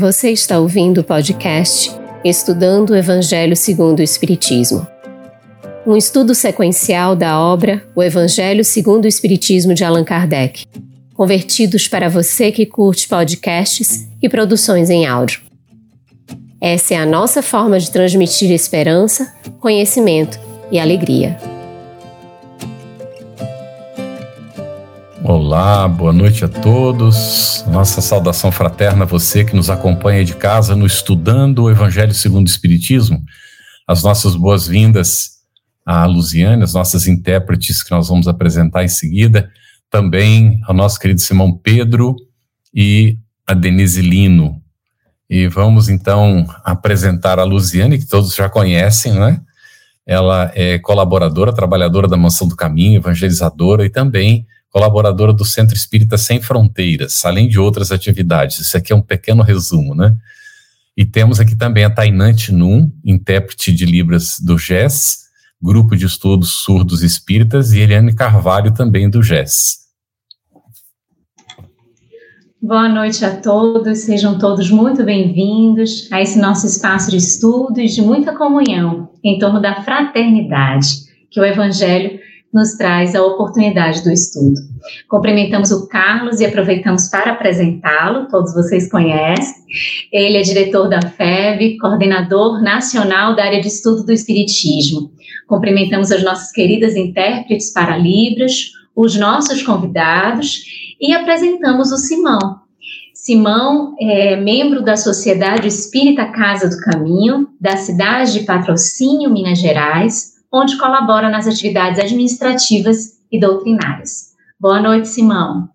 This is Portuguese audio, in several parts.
Você está ouvindo o podcast Estudando o Evangelho segundo o Espiritismo. Um estudo sequencial da obra O Evangelho segundo o Espiritismo de Allan Kardec, convertidos para você que curte podcasts e produções em áudio. Essa é a nossa forma de transmitir esperança, conhecimento e alegria. Olá, boa noite a todos. Nossa saudação fraterna a você que nos acompanha de casa no Estudando o Evangelho segundo o Espiritismo. As nossas boas-vindas à Luziane, as nossas intérpretes que nós vamos apresentar em seguida, também ao nosso querido Simão Pedro e a Denise Lino. E vamos então apresentar a Luziane, que todos já conhecem, né? Ela é colaboradora, trabalhadora da Mansão do Caminho, evangelizadora e também colaboradora do Centro Espírita Sem Fronteiras, além de outras atividades. Isso aqui é um pequeno resumo, né? E temos aqui também a Tainante Num, intérprete de Libras do GES, Grupo de Estudos Surdos Espíritas, e Eliane Carvalho, também do GES. Boa noite a todos, sejam todos muito bem-vindos a esse nosso espaço de estudo e de muita comunhão em torno da fraternidade, que o Evangelho nos traz a oportunidade do estudo. Cumprimentamos o Carlos e aproveitamos para apresentá-lo, todos vocês conhecem. Ele é diretor da FEB, coordenador nacional da área de estudo do Espiritismo. Cumprimentamos as nossas queridas intérpretes para Libras, os nossos convidados e apresentamos o Simão. Simão é membro da Sociedade Espírita Casa do Caminho, da cidade de Patrocínio, Minas Gerais, onde colabora nas atividades administrativas e doutrinárias. Boa noite, Simão.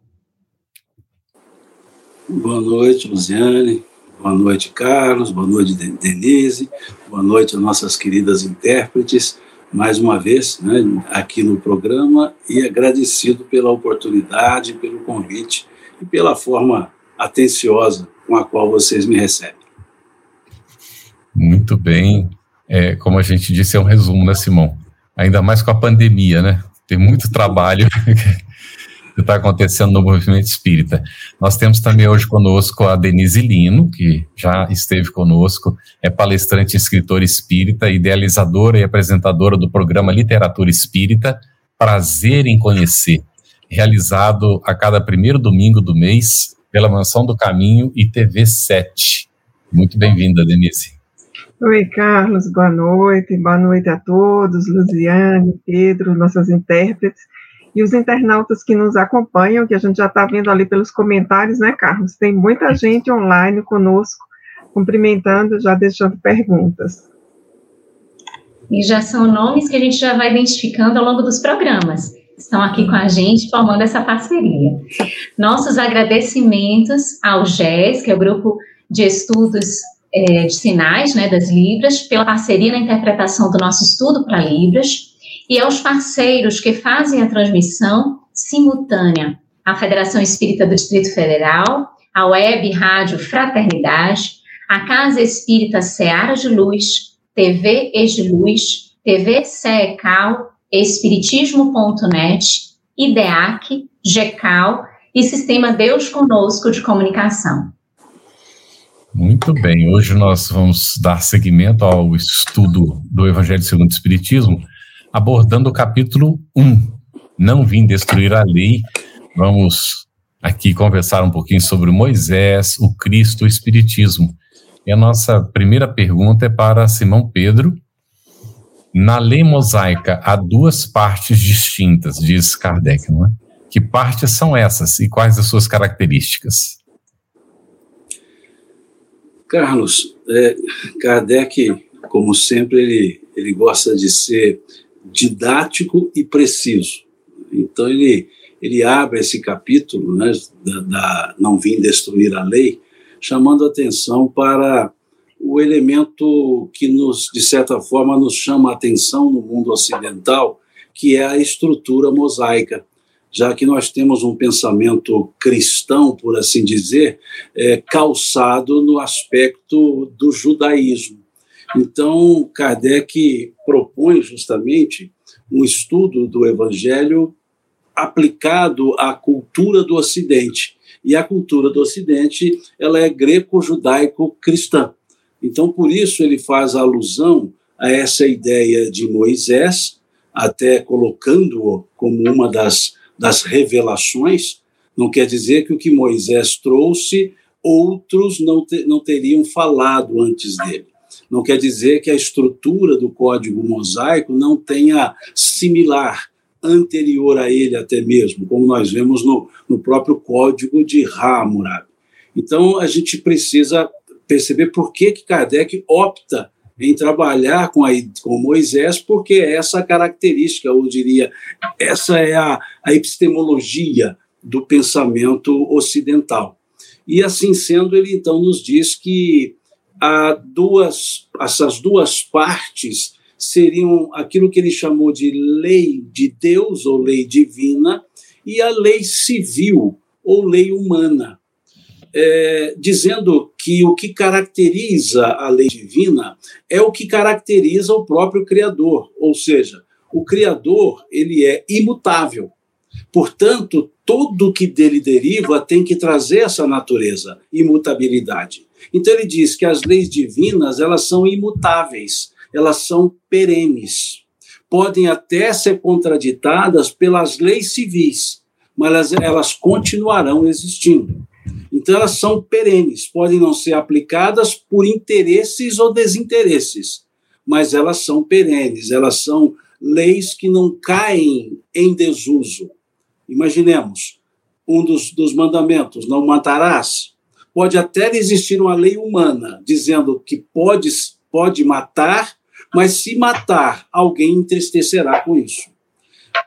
Boa noite, Luziane. Boa noite, Carlos. Boa noite, Denise. Boa noite a nossas queridas intérpretes. Mais uma vez, né, aqui no programa e agradecido pela oportunidade, pelo convite e pela forma atenciosa com a qual vocês me recebem. Muito bem é, como a gente disse, é um resumo, né, Simão? Ainda mais com a pandemia, né? Tem muito trabalho que está acontecendo no movimento espírita. Nós temos também hoje conosco a Denise Lino, que já esteve conosco, é palestrante, escritora espírita, idealizadora e apresentadora do programa Literatura Espírita, Prazer em Conhecer, realizado a cada primeiro domingo do mês pela Mansão do Caminho e TV 7. Muito bem-vinda, Denise. Oi, Carlos, boa noite, boa noite a todos, Luziane, Pedro, nossas intérpretes, e os internautas que nos acompanham, que a gente já está vendo ali pelos comentários, né, Carlos? Tem muita gente online conosco, cumprimentando, já deixando perguntas. E já são nomes que a gente já vai identificando ao longo dos programas. Estão aqui com a gente, formando essa parceria. Nossos agradecimentos ao GES, que é o Grupo de Estudos é, de sinais, né, das Libras, pela parceria na interpretação do nosso estudo para Libras, e aos parceiros que fazem a transmissão simultânea, a Federação Espírita do Distrito Federal, a Web Rádio Fraternidade, a Casa Espírita Seara de Luz, TV Ex Luz, TV SECAL, Espiritismo.net, IDEAC, GECAL e Sistema Deus Conosco de Comunicação. Muito bem, hoje nós vamos dar seguimento ao estudo do Evangelho segundo o Espiritismo, abordando o capítulo 1, Não Vim Destruir a Lei. Vamos aqui conversar um pouquinho sobre Moisés, o Cristo, o Espiritismo. E a nossa primeira pergunta é para Simão Pedro. Na lei mosaica há duas partes distintas, diz Kardec, não é? Que partes são essas e quais as suas características? Carlos, é, Kardec, como sempre, ele, ele gosta de ser didático e preciso. Então, ele, ele abre esse capítulo né, da, da Não Vim Destruir a Lei, chamando atenção para o elemento que, nos, de certa forma, nos chama a atenção no mundo ocidental, que é a estrutura mosaica já que nós temos um pensamento cristão, por assim dizer, é, calçado no aspecto do judaísmo. Então, Kardec propõe justamente um estudo do Evangelho aplicado à cultura do Ocidente. E a cultura do Ocidente, ela é greco-judaico-cristã. Então, por isso, ele faz alusão a essa ideia de Moisés, até colocando-o como uma das, das revelações. Não quer dizer que o que Moisés trouxe, outros não, te, não teriam falado antes dele. Não quer dizer que a estrutura do código mosaico não tenha similar, anterior a ele até mesmo, como nós vemos no, no próprio código de Hammurabi. Então, a gente precisa perceber por que, que Kardec opta em trabalhar com, a, com Moisés, porque é essa característica, eu diria, essa é a, a epistemologia do pensamento ocidental. E assim sendo, ele então nos diz que há duas, essas duas partes seriam aquilo que ele chamou de lei de Deus ou lei divina e a lei civil ou lei humana é, dizendo que o que caracteriza a lei divina é o que caracteriza o próprio Criador, ou seja, o Criador ele é imutável. Portanto, tudo que dele deriva tem que trazer essa natureza, imutabilidade. Então ele diz que as leis divinas elas são imutáveis, elas são perenes. Podem até ser contraditadas pelas leis civis, mas elas, elas continuarão existindo. Então, elas são perenes, podem não ser aplicadas por interesses ou desinteresses, mas elas são perenes, elas são leis que não caem em desuso. Imaginemos, um dos, dos mandamentos, não matarás, pode até existir uma lei humana dizendo que pode, pode matar, mas se matar, alguém entristecerá com isso.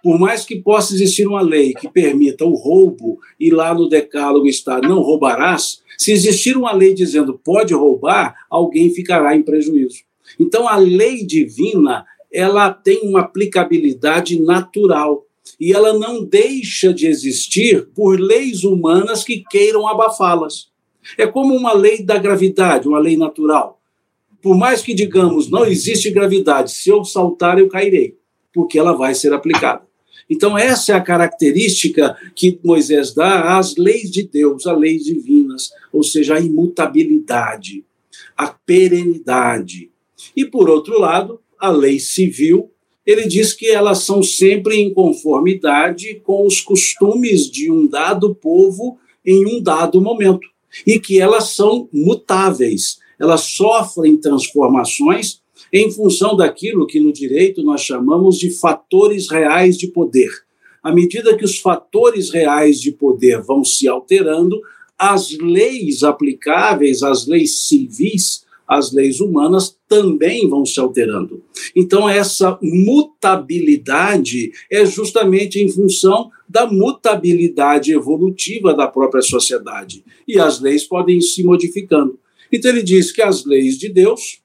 Por mais que possa existir uma lei que permita o roubo, e lá no decálogo está não roubarás, se existir uma lei dizendo pode roubar, alguém ficará em prejuízo. Então a lei divina, ela tem uma aplicabilidade natural e ela não deixa de existir por leis humanas que queiram abafá-las. É como uma lei da gravidade, uma lei natural. Por mais que digamos não existe gravidade, se eu saltar eu cairei porque ela vai ser aplicada. Então, essa é a característica que Moisés dá às leis de Deus, às leis divinas, ou seja, a imutabilidade, a perenidade. E, por outro lado, a lei civil, ele diz que elas são sempre em conformidade com os costumes de um dado povo em um dado momento, e que elas são mutáveis, elas sofrem transformações em função daquilo que no direito nós chamamos de fatores reais de poder. À medida que os fatores reais de poder vão se alterando, as leis aplicáveis, as leis civis, as leis humanas também vão se alterando. Então, essa mutabilidade é justamente em função da mutabilidade evolutiva da própria sociedade. E as leis podem ir se modificando. Então, ele diz que as leis de Deus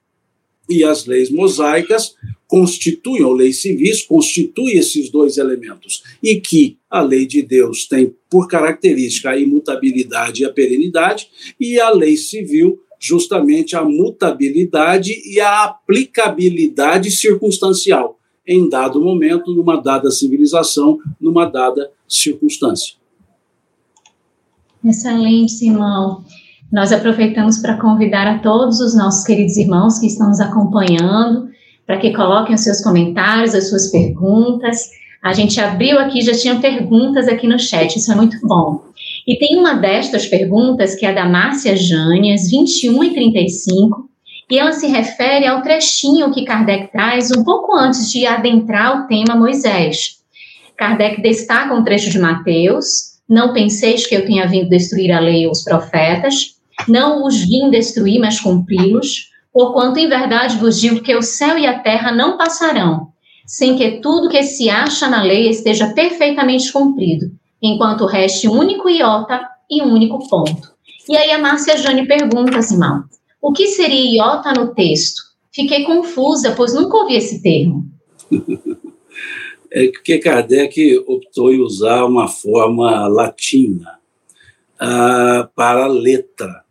e as leis mosaicas constituem, ou leis civis, constituem esses dois elementos. E que a lei de Deus tem por característica a imutabilidade e a perenidade, e a lei civil, justamente a mutabilidade e a aplicabilidade circunstancial, em dado momento, numa dada civilização, numa dada circunstância. Excelente, Simão. Nós aproveitamos para convidar a todos os nossos queridos irmãos que estão nos acompanhando para que coloquem os seus comentários, as suas perguntas. A gente abriu aqui, já tinha perguntas aqui no chat, isso é muito bom. E tem uma destas perguntas que é da Márcia Jânias, 21 e 35, e ela se refere ao trechinho que Kardec traz um pouco antes de adentrar o tema Moisés. Kardec destaca um trecho de Mateus: Não penseis que eu tenha vindo destruir a lei ou os profetas, não os vim destruir, mas cumpri-los, porquanto em verdade vos digo que o céu e a terra não passarão, sem que tudo que se acha na lei esteja perfeitamente cumprido, enquanto reste um único iota e um único ponto. E aí a Márcia Jane pergunta, Simão, o que seria iota no texto? Fiquei confusa, pois nunca ouvi esse termo. É porque Kardec optou em usar uma forma latina uh, para a letra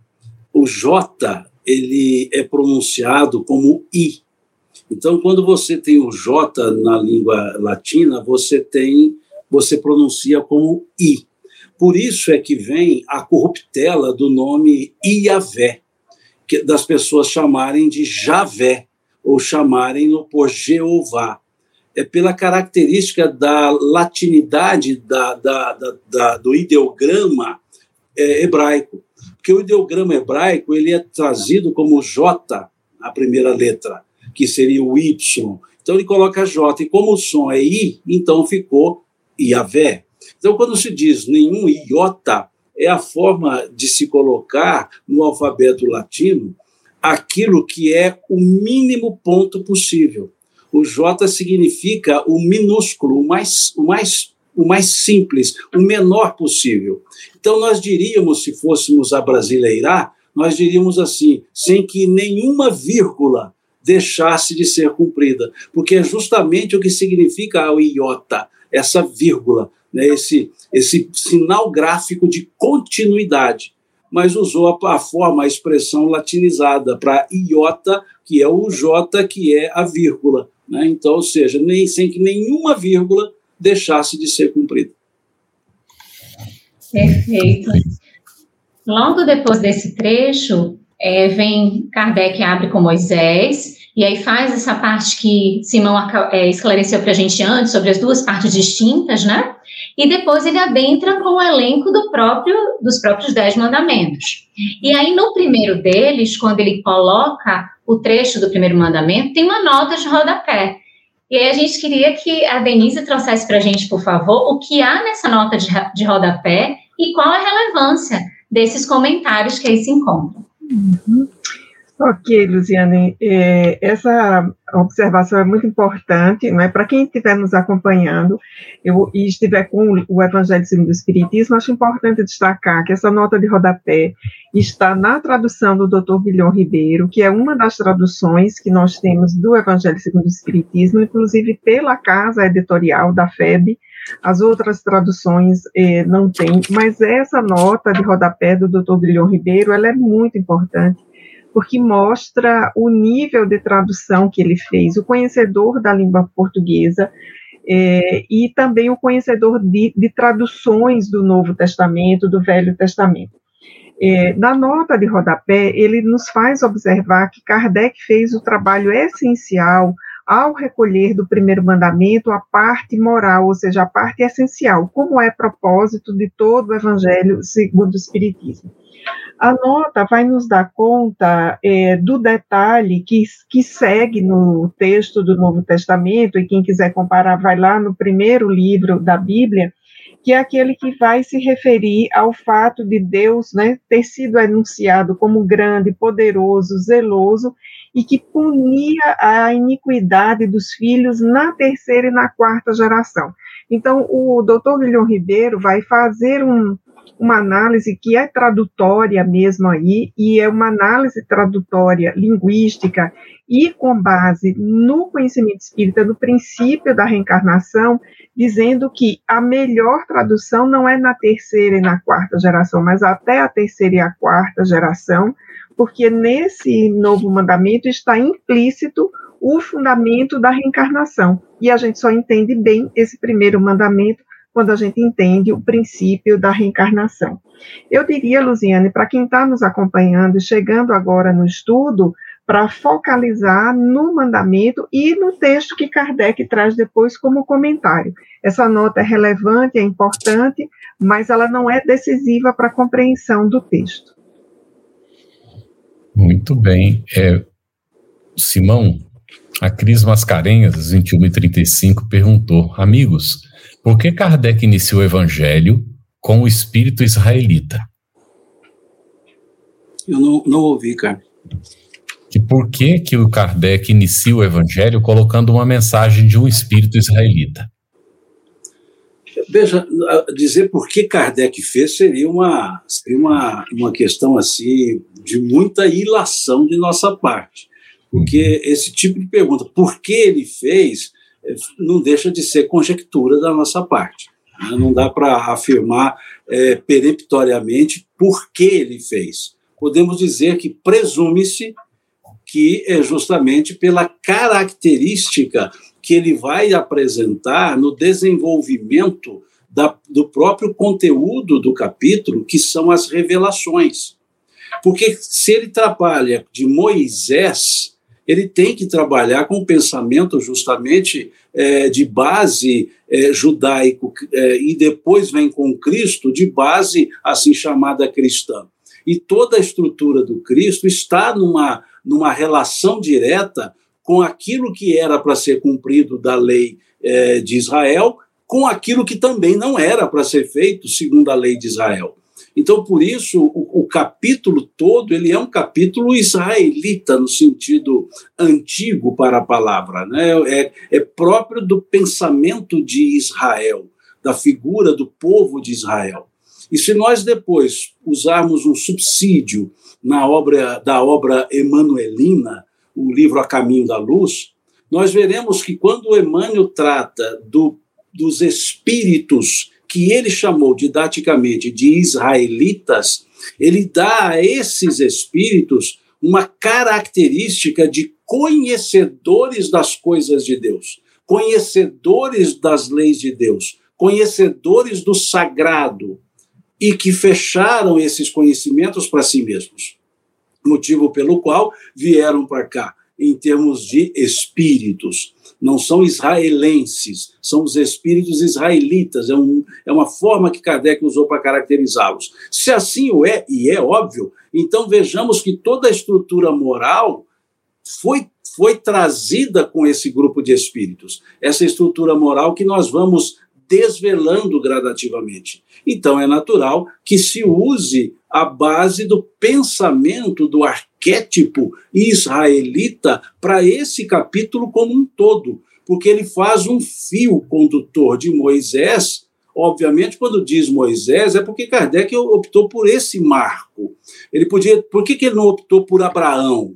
o J ele é pronunciado como I. Então, quando você tem o J na língua latina, você tem, você pronuncia como I. por isso é que vem a corruptela do nome Iavé, que, das pessoas chamarem de Javé, ou chamarem-no por Jeová. É pela característica da latinidade da, da, da, da do ideograma é, hebraico. Porque o ideograma hebraico ele é trazido como J, a primeira letra, que seria o Y. Então ele coloca J, e como o som é I, então ficou Iavé. Então, quando se diz nenhum iota, é a forma de se colocar no alfabeto latino aquilo que é o mínimo ponto possível. O J significa o minúsculo, o mais, o mais, o mais simples, o menor possível. Então, nós diríamos, se fôssemos a brasileirar, nós diríamos assim, sem que nenhuma vírgula deixasse de ser cumprida, porque é justamente o que significa o iota, essa vírgula, né, esse, esse sinal gráfico de continuidade, mas usou a, a forma, a expressão latinizada para iota, que é o J, que é a vírgula. Né? Então, ou seja, nem, sem que nenhuma vírgula deixasse de ser cumprida. Perfeito. Logo depois desse trecho, é, vem Kardec abre com Moisés, e aí faz essa parte que Simão é, esclareceu para a gente antes, sobre as duas partes distintas, né? E depois ele adentra com o elenco do próprio, dos próprios Dez Mandamentos. E aí, no primeiro deles, quando ele coloca o trecho do primeiro mandamento, tem uma nota de rodapé. E aí a gente queria que a Denise trouxesse para a gente, por favor, o que há nessa nota de, de rodapé e qual a relevância desses comentários que aí se encontram. Uhum. Ok, Luciane, é, essa observação é muito importante, não é? Para quem estiver nos acompanhando eu, e estiver com o Evangelho segundo o Espiritismo, acho importante destacar que essa nota de rodapé está na tradução do Dr. Bilhão Ribeiro, que é uma das traduções que nós temos do Evangelho segundo o Espiritismo, inclusive pela casa editorial da FEB, as outras traduções eh, não tem, mas essa nota de rodapé do Dr. Bilhão Ribeiro, ela é muito importante, porque mostra o nível de tradução que ele fez, o conhecedor da língua portuguesa, é, e também o conhecedor de, de, traduções do Novo Testamento, do Velho Testamento. É, na nota de rodapé, ele nos faz observar que Kardec fez o trabalho essencial ao recolher do primeiro mandamento a parte moral, ou seja, a parte essencial, como é propósito de todo o Evangelho segundo o Espiritismo. A nota vai nos dar conta é, do detalhe que, que segue no texto do Novo Testamento, e quem quiser comparar, vai lá no primeiro livro da Bíblia, que é aquele que vai se referir ao fato de Deus né, ter sido anunciado como grande, poderoso, zeloso, e que punia a iniquidade dos filhos na terceira e na quarta geração. Então, o doutor Guilherme Ribeiro vai fazer um, uma análise que é tradutória mesmo aí, e é uma análise tradutória linguística e com base no conhecimento espírita, no princípio da reencarnação, dizendo que a melhor tradução não é na terceira e na quarta geração, mas até a terceira e a quarta geração, porque nesse novo mandamento está implícito o fundamento da reencarnação. E a gente só entende bem esse primeiro mandamento quando a gente entende o princípio da reencarnação. Eu diria, Luziane, para quem está nos acompanhando, chegando agora no estudo, para focalizar no mandamento e no texto que Kardec traz depois como comentário. Essa nota é relevante, é importante, mas ela não é decisiva para a compreensão do texto. Muito bem. É, Simão, a Cris Mascarenhas, 21 e 35, perguntou: Amigos, por que Kardec iniciou o evangelho com o espírito israelita? Eu não, não ouvi, cara. E por que, que o Kardec inicia o evangelho colocando uma mensagem de um espírito israelita? Veja, dizer por que Kardec fez seria uma, seria uma, uma questão assim de muita ilação de nossa parte. Porque uhum. esse tipo de pergunta, por que ele fez, não deixa de ser conjectura da nossa parte. Né? Não dá para afirmar é, peremptoriamente por que ele fez. Podemos dizer que presume-se que é justamente pela característica que ele vai apresentar no desenvolvimento da, do próprio conteúdo do capítulo, que são as revelações. Porque se ele trabalha de Moisés, ele tem que trabalhar com o pensamento justamente é, de base é, judaico é, e depois vem com Cristo de base assim chamada cristã. E toda a estrutura do Cristo está numa, numa relação direta com aquilo que era para ser cumprido da lei é, de Israel, com aquilo que também não era para ser feito segundo a lei de Israel. Então, por isso, o, o, capítulo todo ele é um capítulo israelita no sentido antigo para a palavra, né? é, é próprio do pensamento de Israel, da figura do povo de Israel. E se nós depois usarmos um subsídio na obra da obra emanuelina, o livro A Caminho da Luz, nós veremos que quando Emmanuel trata do, dos espíritos que ele chamou didaticamente de israelitas, ele dá a esses espíritos uma característica de conhecedores das coisas de Deus, conhecedores das leis de Deus, conhecedores do sagrado e que fecharam esses conhecimentos para si mesmos. Motivo pelo qual vieram para cá em termos de espíritos não são israelenses, são os espíritos israelitas, é, um, é uma forma que Kardec usou para caracterizá-los. Se assim o é, e é óbvio, então vejamos que toda a estrutura moral foi, foi trazida com esse grupo de espíritos, essa estrutura moral que nós vamos desvelando gradativamente. Então é natural que se use a base do pensamento do arquiteto arquétipo israelita para esse capítulo como um todo, porque ele faz um fio condutor de Moisés. Obviamente, quando diz Moisés, é porque Kardec optou por esse marco. Ele podia, por que, que ele não optou por Abraão?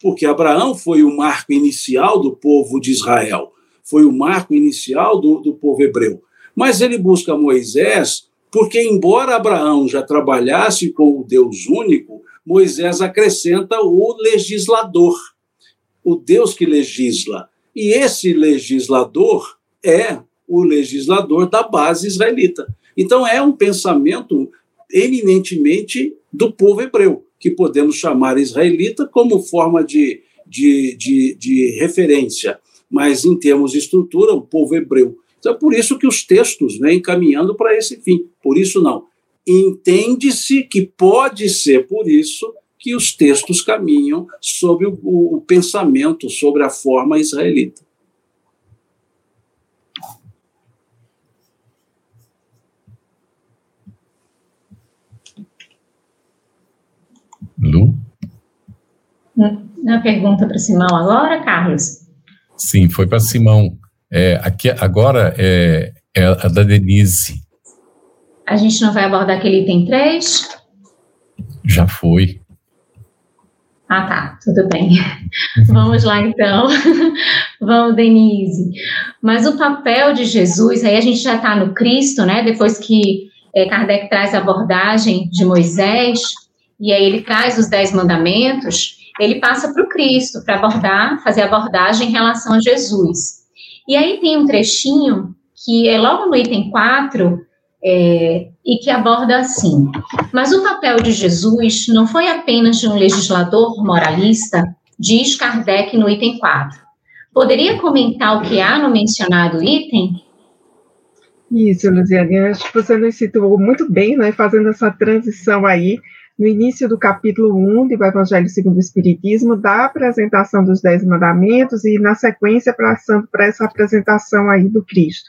Porque Abraão foi o marco inicial do povo de Israel, foi o marco inicial do, do povo hebreu. Mas ele busca Moisés porque, embora Abraão já trabalhasse com o Deus único, Moisés acrescenta o legislador, o Deus que legisla. E esse legislador é o legislador da base israelita. Então, é um pensamento eminentemente do povo hebreu, que podemos chamar israelita como forma de, de, de, de referência, mas em termos de estrutura, o povo hebreu. Então, é por isso que os textos vêm caminhando para esse fim. Por isso, não. Entende-se que pode ser por isso que os textos caminham sobre o, o pensamento, sobre a forma israelita. Lu? Uma pergunta para Simão agora, Carlos? Sim, foi para Simão. É, aqui agora é, é a da Denise. A gente não vai abordar aquele item 3? Já foi. Ah, tá, tudo bem. Vamos lá, então. Vamos, Denise. Mas o papel de Jesus, aí a gente já está no Cristo, né? Depois que é, Kardec traz a abordagem de Moisés, e aí ele traz os Dez Mandamentos, ele passa para o Cristo, para abordar, fazer abordagem em relação a Jesus. E aí tem um trechinho que é logo no item 4, é, e que aborda assim: Mas o papel de Jesus não foi apenas de um legislador moralista, diz Kardec no item 4. Poderia comentar o que há no mencionado item? Isso, Luziane, acho que você nos situou muito bem, né, fazendo essa transição aí, no início do capítulo 1 do Evangelho segundo o Espiritismo, da apresentação dos Dez Mandamentos e, na sequência, passando para essa apresentação aí do Cristo.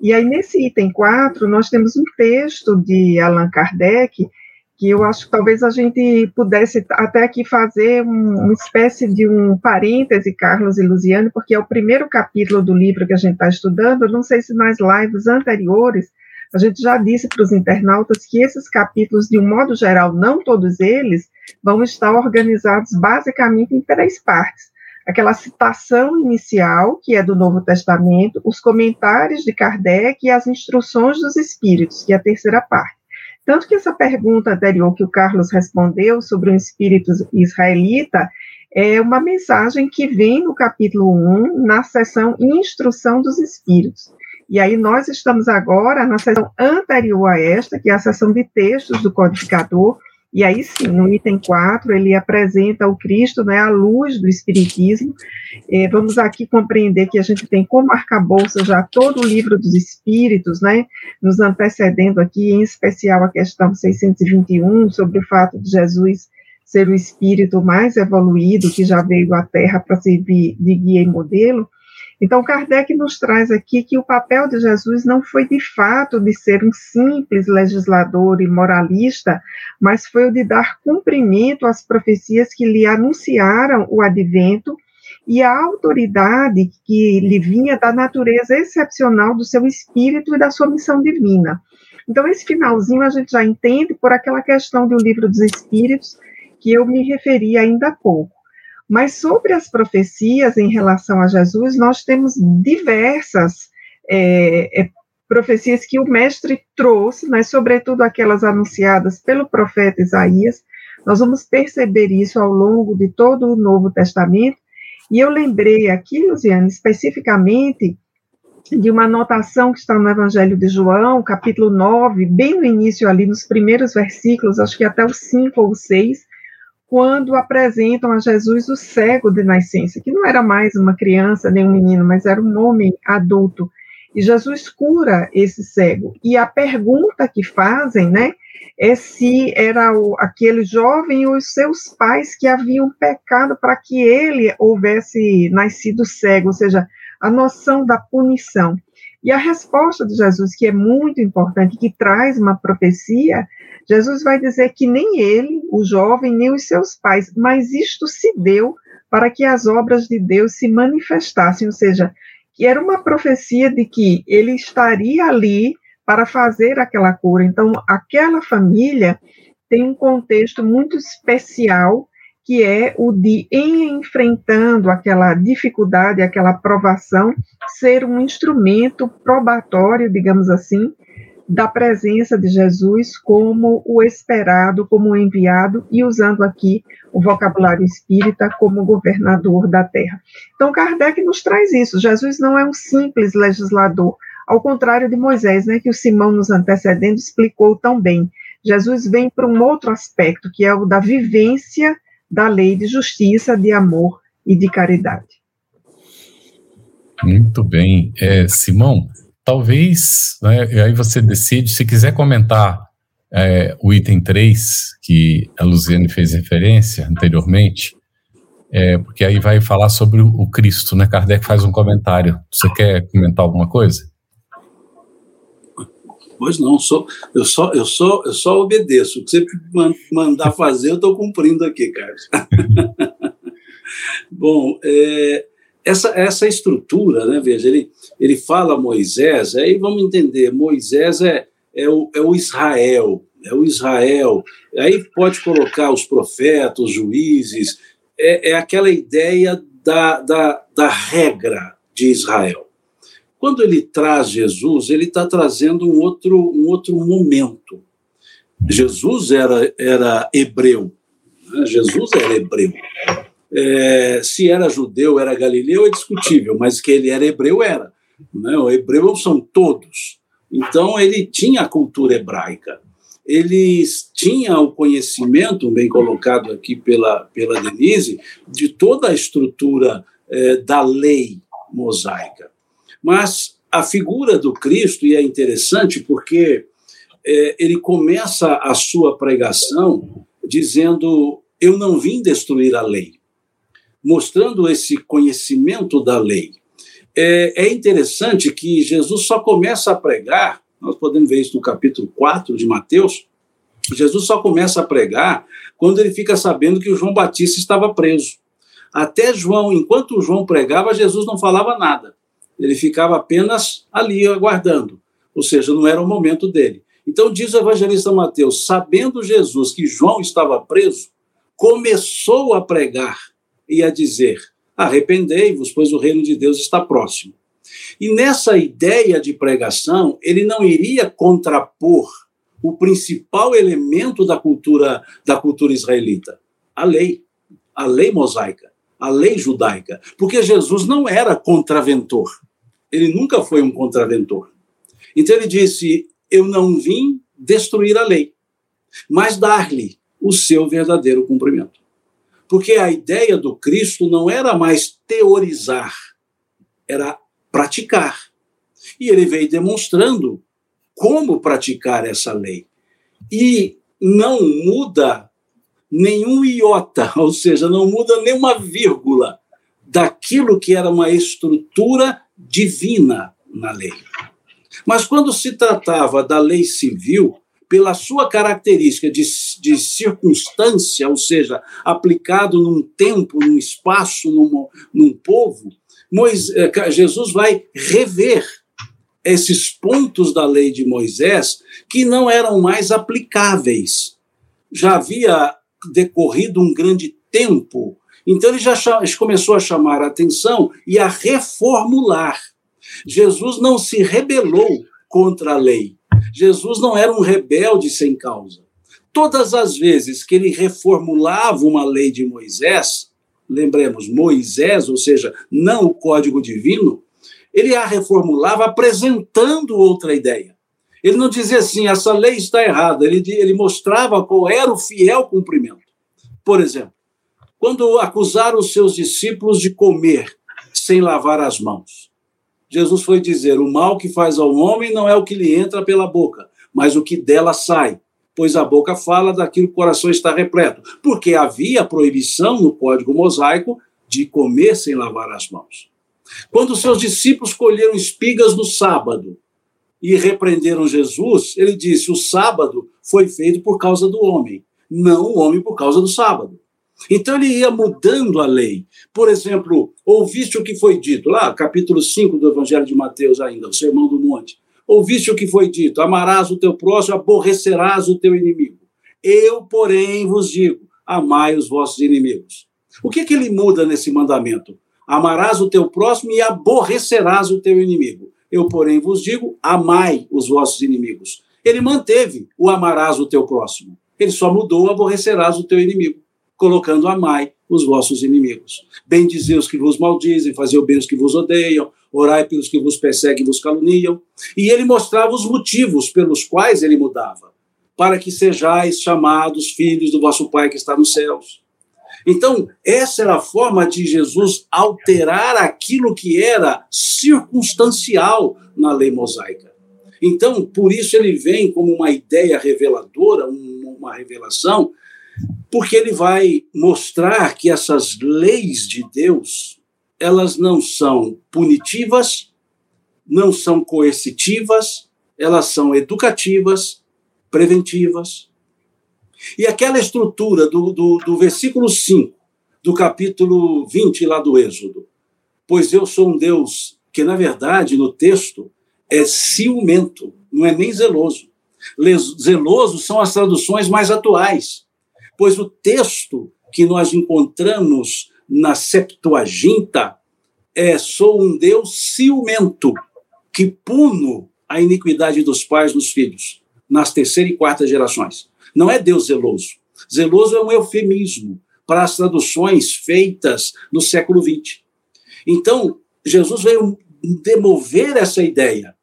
E aí, nesse item 4, nós temos um texto de Allan Kardec, que eu acho que talvez a gente pudesse até aqui fazer um, uma espécie de um parêntese, Carlos e Luziane, porque é o primeiro capítulo do livro que a gente está estudando. Eu não sei se nas lives anteriores a gente já disse para os internautas que esses capítulos, de um modo geral, não todos eles, vão estar organizados basicamente em três partes aquela citação inicial, que é do Novo Testamento, os comentários de Kardec e as instruções dos Espíritos, que é a terceira parte. Tanto que essa pergunta anterior que o Carlos respondeu sobre o espírito israelita é uma mensagem que vem no capítulo 1, na seção Instrução dos Espíritos. E aí nós estamos agora na sessão anterior a esta, que é a sessão de textos do codificador, e aí sim, no item 4, ele apresenta o Cristo, né, à luz do Espiritismo. É, vamos aqui compreender que a gente tem como arcabouço já todo o livro dos Espíritos, né, nos antecedendo aqui, em especial a questão 621, sobre o fato de Jesus ser o espírito mais evoluído que já veio à Terra para servir de guia e modelo. Então, Kardec nos traz aqui que o papel de Jesus não foi de fato de ser um simples legislador e moralista, mas foi o de dar cumprimento às profecias que lhe anunciaram o advento e a autoridade que lhe vinha da natureza excepcional do seu espírito e da sua missão divina. Então, esse finalzinho a gente já entende por aquela questão do livro dos Espíritos que eu me referi ainda há pouco. Mas sobre as profecias em relação a Jesus, nós temos diversas é, é, profecias que o mestre trouxe, mas sobretudo aquelas anunciadas pelo profeta Isaías. Nós vamos perceber isso ao longo de todo o Novo Testamento. E eu lembrei aqui, Luciane, especificamente de uma anotação que está no Evangelho de João, capítulo 9, bem no início ali, nos primeiros versículos, acho que até os 5 ou 6, quando apresentam a Jesus o cego de nascença, que não era mais uma criança nem um menino, mas era um homem adulto. E Jesus cura esse cego. E a pergunta que fazem, né, é se era o, aquele jovem ou os seus pais que haviam pecado para que ele houvesse nascido cego, ou seja, a noção da punição. E a resposta de Jesus, que é muito importante, que traz uma profecia, Jesus vai dizer que nem ele, o jovem, nem os seus pais, mas isto se deu para que as obras de Deus se manifestassem, ou seja, que era uma profecia de que ele estaria ali para fazer aquela cura. Então, aquela família tem um contexto muito especial, que é o de, em enfrentando aquela dificuldade, aquela provação, ser um instrumento probatório, digamos assim, da presença de Jesus como o esperado, como o enviado, e usando aqui o vocabulário espírita como governador da terra. Então, Kardec nos traz isso. Jesus não é um simples legislador, ao contrário de Moisés, né, que o Simão nos antecedendo explicou tão bem. Jesus vem para um outro aspecto, que é o da vivência da lei de justiça, de amor e de caridade. Muito bem. É, Simão, talvez, né, aí você decide, se quiser comentar é, o item 3, que a Luziane fez referência anteriormente, é, porque aí vai falar sobre o, Cristo, né? Kardec faz um comentário. Você quer comentar alguma coisa? Pois não, sou, eu, só, eu, só, eu só obedeço. O que você mandar fazer, eu estou cumprindo aqui, Carlos. Bom, é, essa, essa estrutura, né, veja, ele, ele fala Moisés, aí vamos entender, Moisés é, é, o, é o Israel, é o Israel, aí pode colocar os profetas, os juízes, é, é aquela ideia da, da, da regra de Israel. Quando ele traz Jesus, ele está trazendo um outro, um outro momento. Jesus era, era hebreu, né? Jesus era hebreu. É, se era judeu, era galileu, é discutível, mas que ele era hebreu, era. Né? O hebreu são todos. Então, ele tinha a cultura hebraica. Eles tinham o conhecimento, bem colocado aqui pela, pela Denise, de toda a estrutura é, da lei mosaica. Mas a figura do Cristo, e é interessante porque é, ele começa a sua pregação dizendo: Eu não vim destruir a lei, mostrando esse conhecimento da lei. É, é interessante que Jesus só começa a pregar, nós podemos ver isso no capítulo 4 de Mateus, Jesus só começa a pregar quando ele fica sabendo que o João Batista estava preso. Até João, enquanto João pregava, Jesus não falava nada. Ele ficava apenas ali aguardando, ou seja, não era o momento dele. Então diz o evangelista Mateus, sabendo Jesus que João estava preso, começou a pregar e a dizer: arrependei-vos, pois o reino de Deus está próximo. E nessa ideia de pregação, ele não iria contrapor o principal elemento da cultura da cultura israelita, a lei, a lei mosaica, a lei judaica, porque Jesus não era contraventor. Ele nunca foi um contraventor. Então ele disse: Eu não vim destruir a lei, mas dar-lhe o seu verdadeiro cumprimento. Porque a ideia do Cristo não era mais teorizar, era praticar. E ele veio demonstrando como praticar essa lei. E não muda nenhum iota, ou seja, não muda nenhuma vírgula daquilo que era uma estrutura divina na lei. Mas quando se tratava da lei civil, pela sua característica de, de circunstância, ou seja, aplicado num tempo, num espaço, num, num povo, Moisés, eh, Jesus vai rever esses pontos da lei de Moisés que não eram mais aplicáveis. Já havia decorrido um grande tempo, então ele já começou a chamar a atenção e a reformular. Jesus não se rebelou contra a lei. Jesus não era um rebelde sem causa. Todas as vezes que ele reformulava uma lei de Moisés, lembremos, Moisés, ou seja, não o código divino, ele a reformulava apresentando outra ideia. Ele não dizia assim, essa lei está errada, ele, ele mostrava qual era o fiel cumprimento. Por exemplo, quando acusaram os seus discípulos de comer sem lavar as mãos, Jesus foi dizer: o mal que faz ao homem não é o que lhe entra pela boca, mas o que dela sai. Pois a boca fala daquilo que o coração está repleto. Porque havia proibição no código mosaico de comer sem lavar as mãos. Quando seus discípulos colheram espigas no sábado e repreenderam Jesus, ele disse: o sábado foi feito por causa do homem, não o homem por causa do sábado. Então ele ia mudando a lei. Por exemplo, ouviste o que foi dito, lá, capítulo 5 do Evangelho de Mateus, ainda, o Sermão do Monte. Ouviste o que foi dito: amarás o teu próximo, aborrecerás o teu inimigo. Eu, porém, vos digo: amai os vossos inimigos. O que, que ele muda nesse mandamento? Amarás o teu próximo e aborrecerás o teu inimigo. Eu, porém, vos digo: amai os vossos inimigos. Ele manteve o amarás o teu próximo. Ele só mudou aborrecerás o teu inimigo colocando amai os vossos inimigos. Bem dizer os que vos maldizem, fazer o bem os que vos odeiam, orai pelos que vos perseguem e vos caluniam. E ele mostrava os motivos pelos quais ele mudava, para que sejais chamados filhos do vosso Pai que está nos céus. Então, essa era a forma de Jesus alterar aquilo que era circunstancial na lei mosaica. Então, por isso ele vem como uma ideia reveladora, uma revelação porque ele vai mostrar que essas leis de Deus, elas não são punitivas, não são coercitivas, elas são educativas, preventivas. E aquela estrutura do, do, do versículo 5, do capítulo 20 lá do Êxodo, pois eu sou um Deus que, na verdade, no texto, é ciumento, não é nem zeloso. Zeloso são as traduções mais atuais pois o texto que nós encontramos na Septuaginta é: sou um Deus ciumento, que puno a iniquidade dos pais nos filhos, nas terceira e quarta gerações. Não é Deus zeloso. Zeloso é um eufemismo para as traduções feitas no século XX. Então, Jesus veio demover essa ideia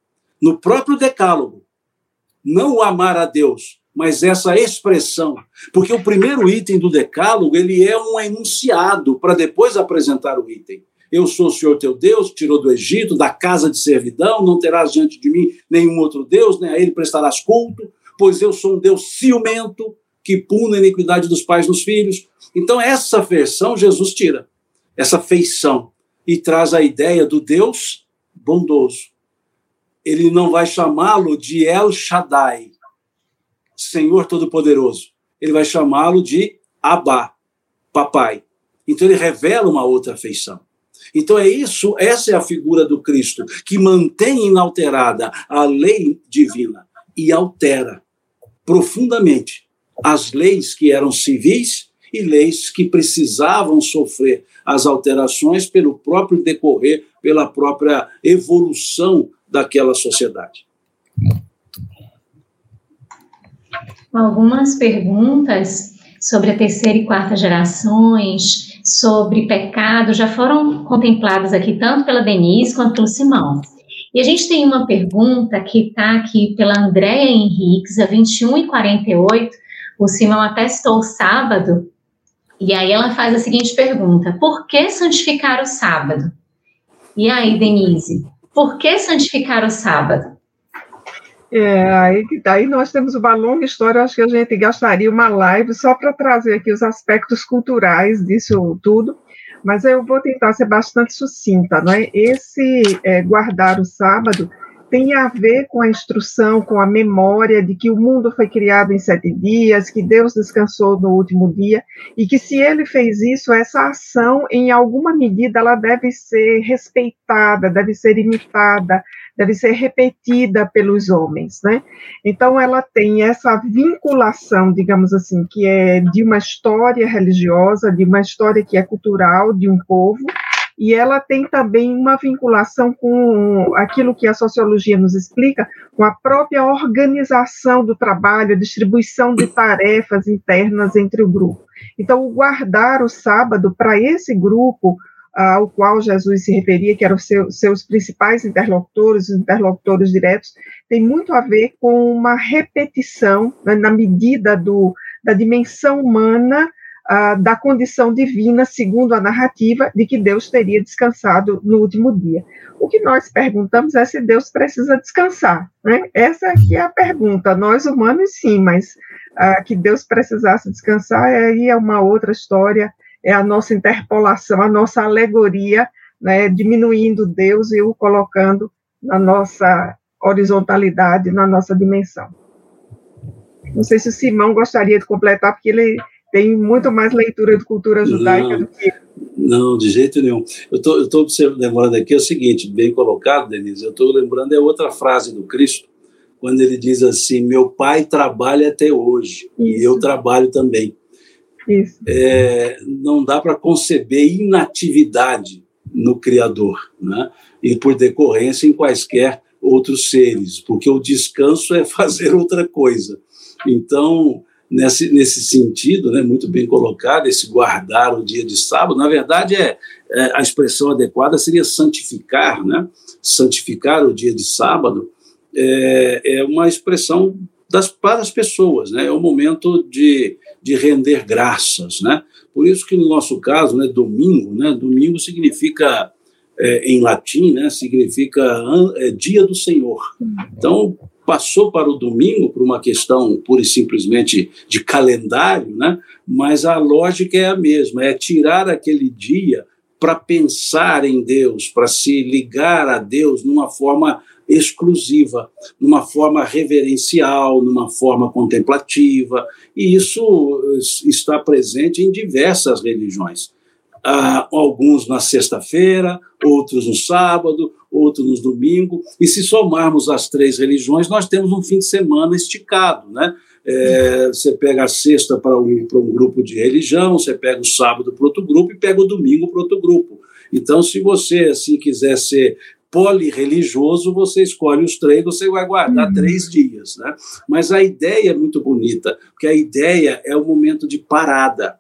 no próprio Decálogo. Não amar a Deus, mas essa expressão, porque o primeiro item do decálogo, ele é um enunciado para depois apresentar o item. Eu sou o Senhor teu Deus, tirou do Egito, da casa de servidão, não terás diante de mim nenhum outro Deus, nem a ele prestarás culto, pois eu sou um Deus ciumento, que pune a iniquidade dos pais nos filhos. Então, essa versão Jesus tira, essa feição, e traz a ideia do Deus bondoso. Ele não vai chamá-lo de El Shaddai, Senhor Todo-Poderoso. Ele vai chamá-lo de Abá, papai. Então ele revela uma outra feição. Então é isso, essa é a figura do Cristo que mantém inalterada a lei divina e altera profundamente as leis que eram civis e leis que precisavam sofrer as alterações pelo próprio decorrer, pela própria evolução daquela sociedade algumas perguntas sobre a terceira e quarta gerações, sobre pecado, já foram contempladas aqui tanto pela Denise quanto pelo Simão. E a gente tem uma pergunta que está aqui pela Andréia Henriques, a 21 e 48. O Simão até o sábado, e aí ela faz a seguinte pergunta: Por que santificar o sábado? E aí, Denise, por que santificar o sábado? É, aí, daí nós temos uma longa história, acho que a gente gastaria uma live só para trazer aqui os aspectos culturais disso tudo, mas eu vou tentar ser bastante sucinta, não é? Esse é, guardar o sábado tem a ver com a instrução, com a memória de que o mundo foi criado em sete dias, que Deus descansou no último dia, e que se ele fez isso, essa ação, em alguma medida, ela deve ser respeitada, deve ser imitada, deve ser repetida pelos homens, né? Então ela tem essa vinculação, digamos assim, que é de uma história religiosa, de uma história que é cultural de um povo, e ela tem também uma vinculação com aquilo que a sociologia nos explica, com a própria organização do trabalho, a distribuição de tarefas internas entre o grupo. Então, guardar o sábado para esse grupo ao qual Jesus se referia, que eram seu, seus principais interlocutores, interlocutores diretos, tem muito a ver com uma repetição, né, na medida do, da dimensão humana, da condição divina, segundo a narrativa, de que Deus teria descansado no último dia. O que nós perguntamos é se Deus precisa descansar. Né? Essa aqui é a pergunta. Nós humanos, sim, mas que Deus precisasse descansar aí é uma outra história é a nossa interpolação, a nossa alegoria, né, diminuindo Deus e o colocando na nossa horizontalidade, na nossa dimensão. Não sei se o Simão gostaria de completar, porque ele tem muito mais leitura de cultura judaica não, do que não, de jeito nenhum. Eu estou observando, lembrando aqui é o seguinte, bem colocado, Denise, eu estou lembrando é outra frase do Cristo, quando ele diz assim: Meu pai trabalha até hoje, Isso. e eu trabalho também. É, não dá para conceber inatividade no Criador, né? e por decorrência em quaisquer outros seres, porque o descanso é fazer outra coisa. Então, nesse, nesse sentido, né, muito bem colocado, esse guardar o dia de sábado, na verdade, é, é a expressão adequada seria santificar, né? santificar o dia de sábado é, é uma expressão das, para as pessoas, né? é um momento de de render graças, né? Por isso que no nosso caso, né, domingo, né, domingo significa é, em latim, né, significa é, dia do Senhor. Então passou para o domingo por uma questão pura e simplesmente de calendário, né? Mas a lógica é a mesma, é tirar aquele dia para pensar em Deus, para se ligar a Deus numa forma exclusiva, numa forma reverencial, numa forma contemplativa, e isso está presente em diversas religiões. Ah, alguns na sexta-feira, outros no sábado, outros no domingo, e se somarmos as três religiões, nós temos um fim de semana esticado, né? É, você pega a sexta para um, para um grupo de religião, você pega o sábado para outro grupo e pega o domingo para outro grupo. Então, se você assim quiser ser polireligioso, você escolhe os três, você vai guardar uhum. três dias. Né? Mas a ideia é muito bonita, porque a ideia é o momento de parada.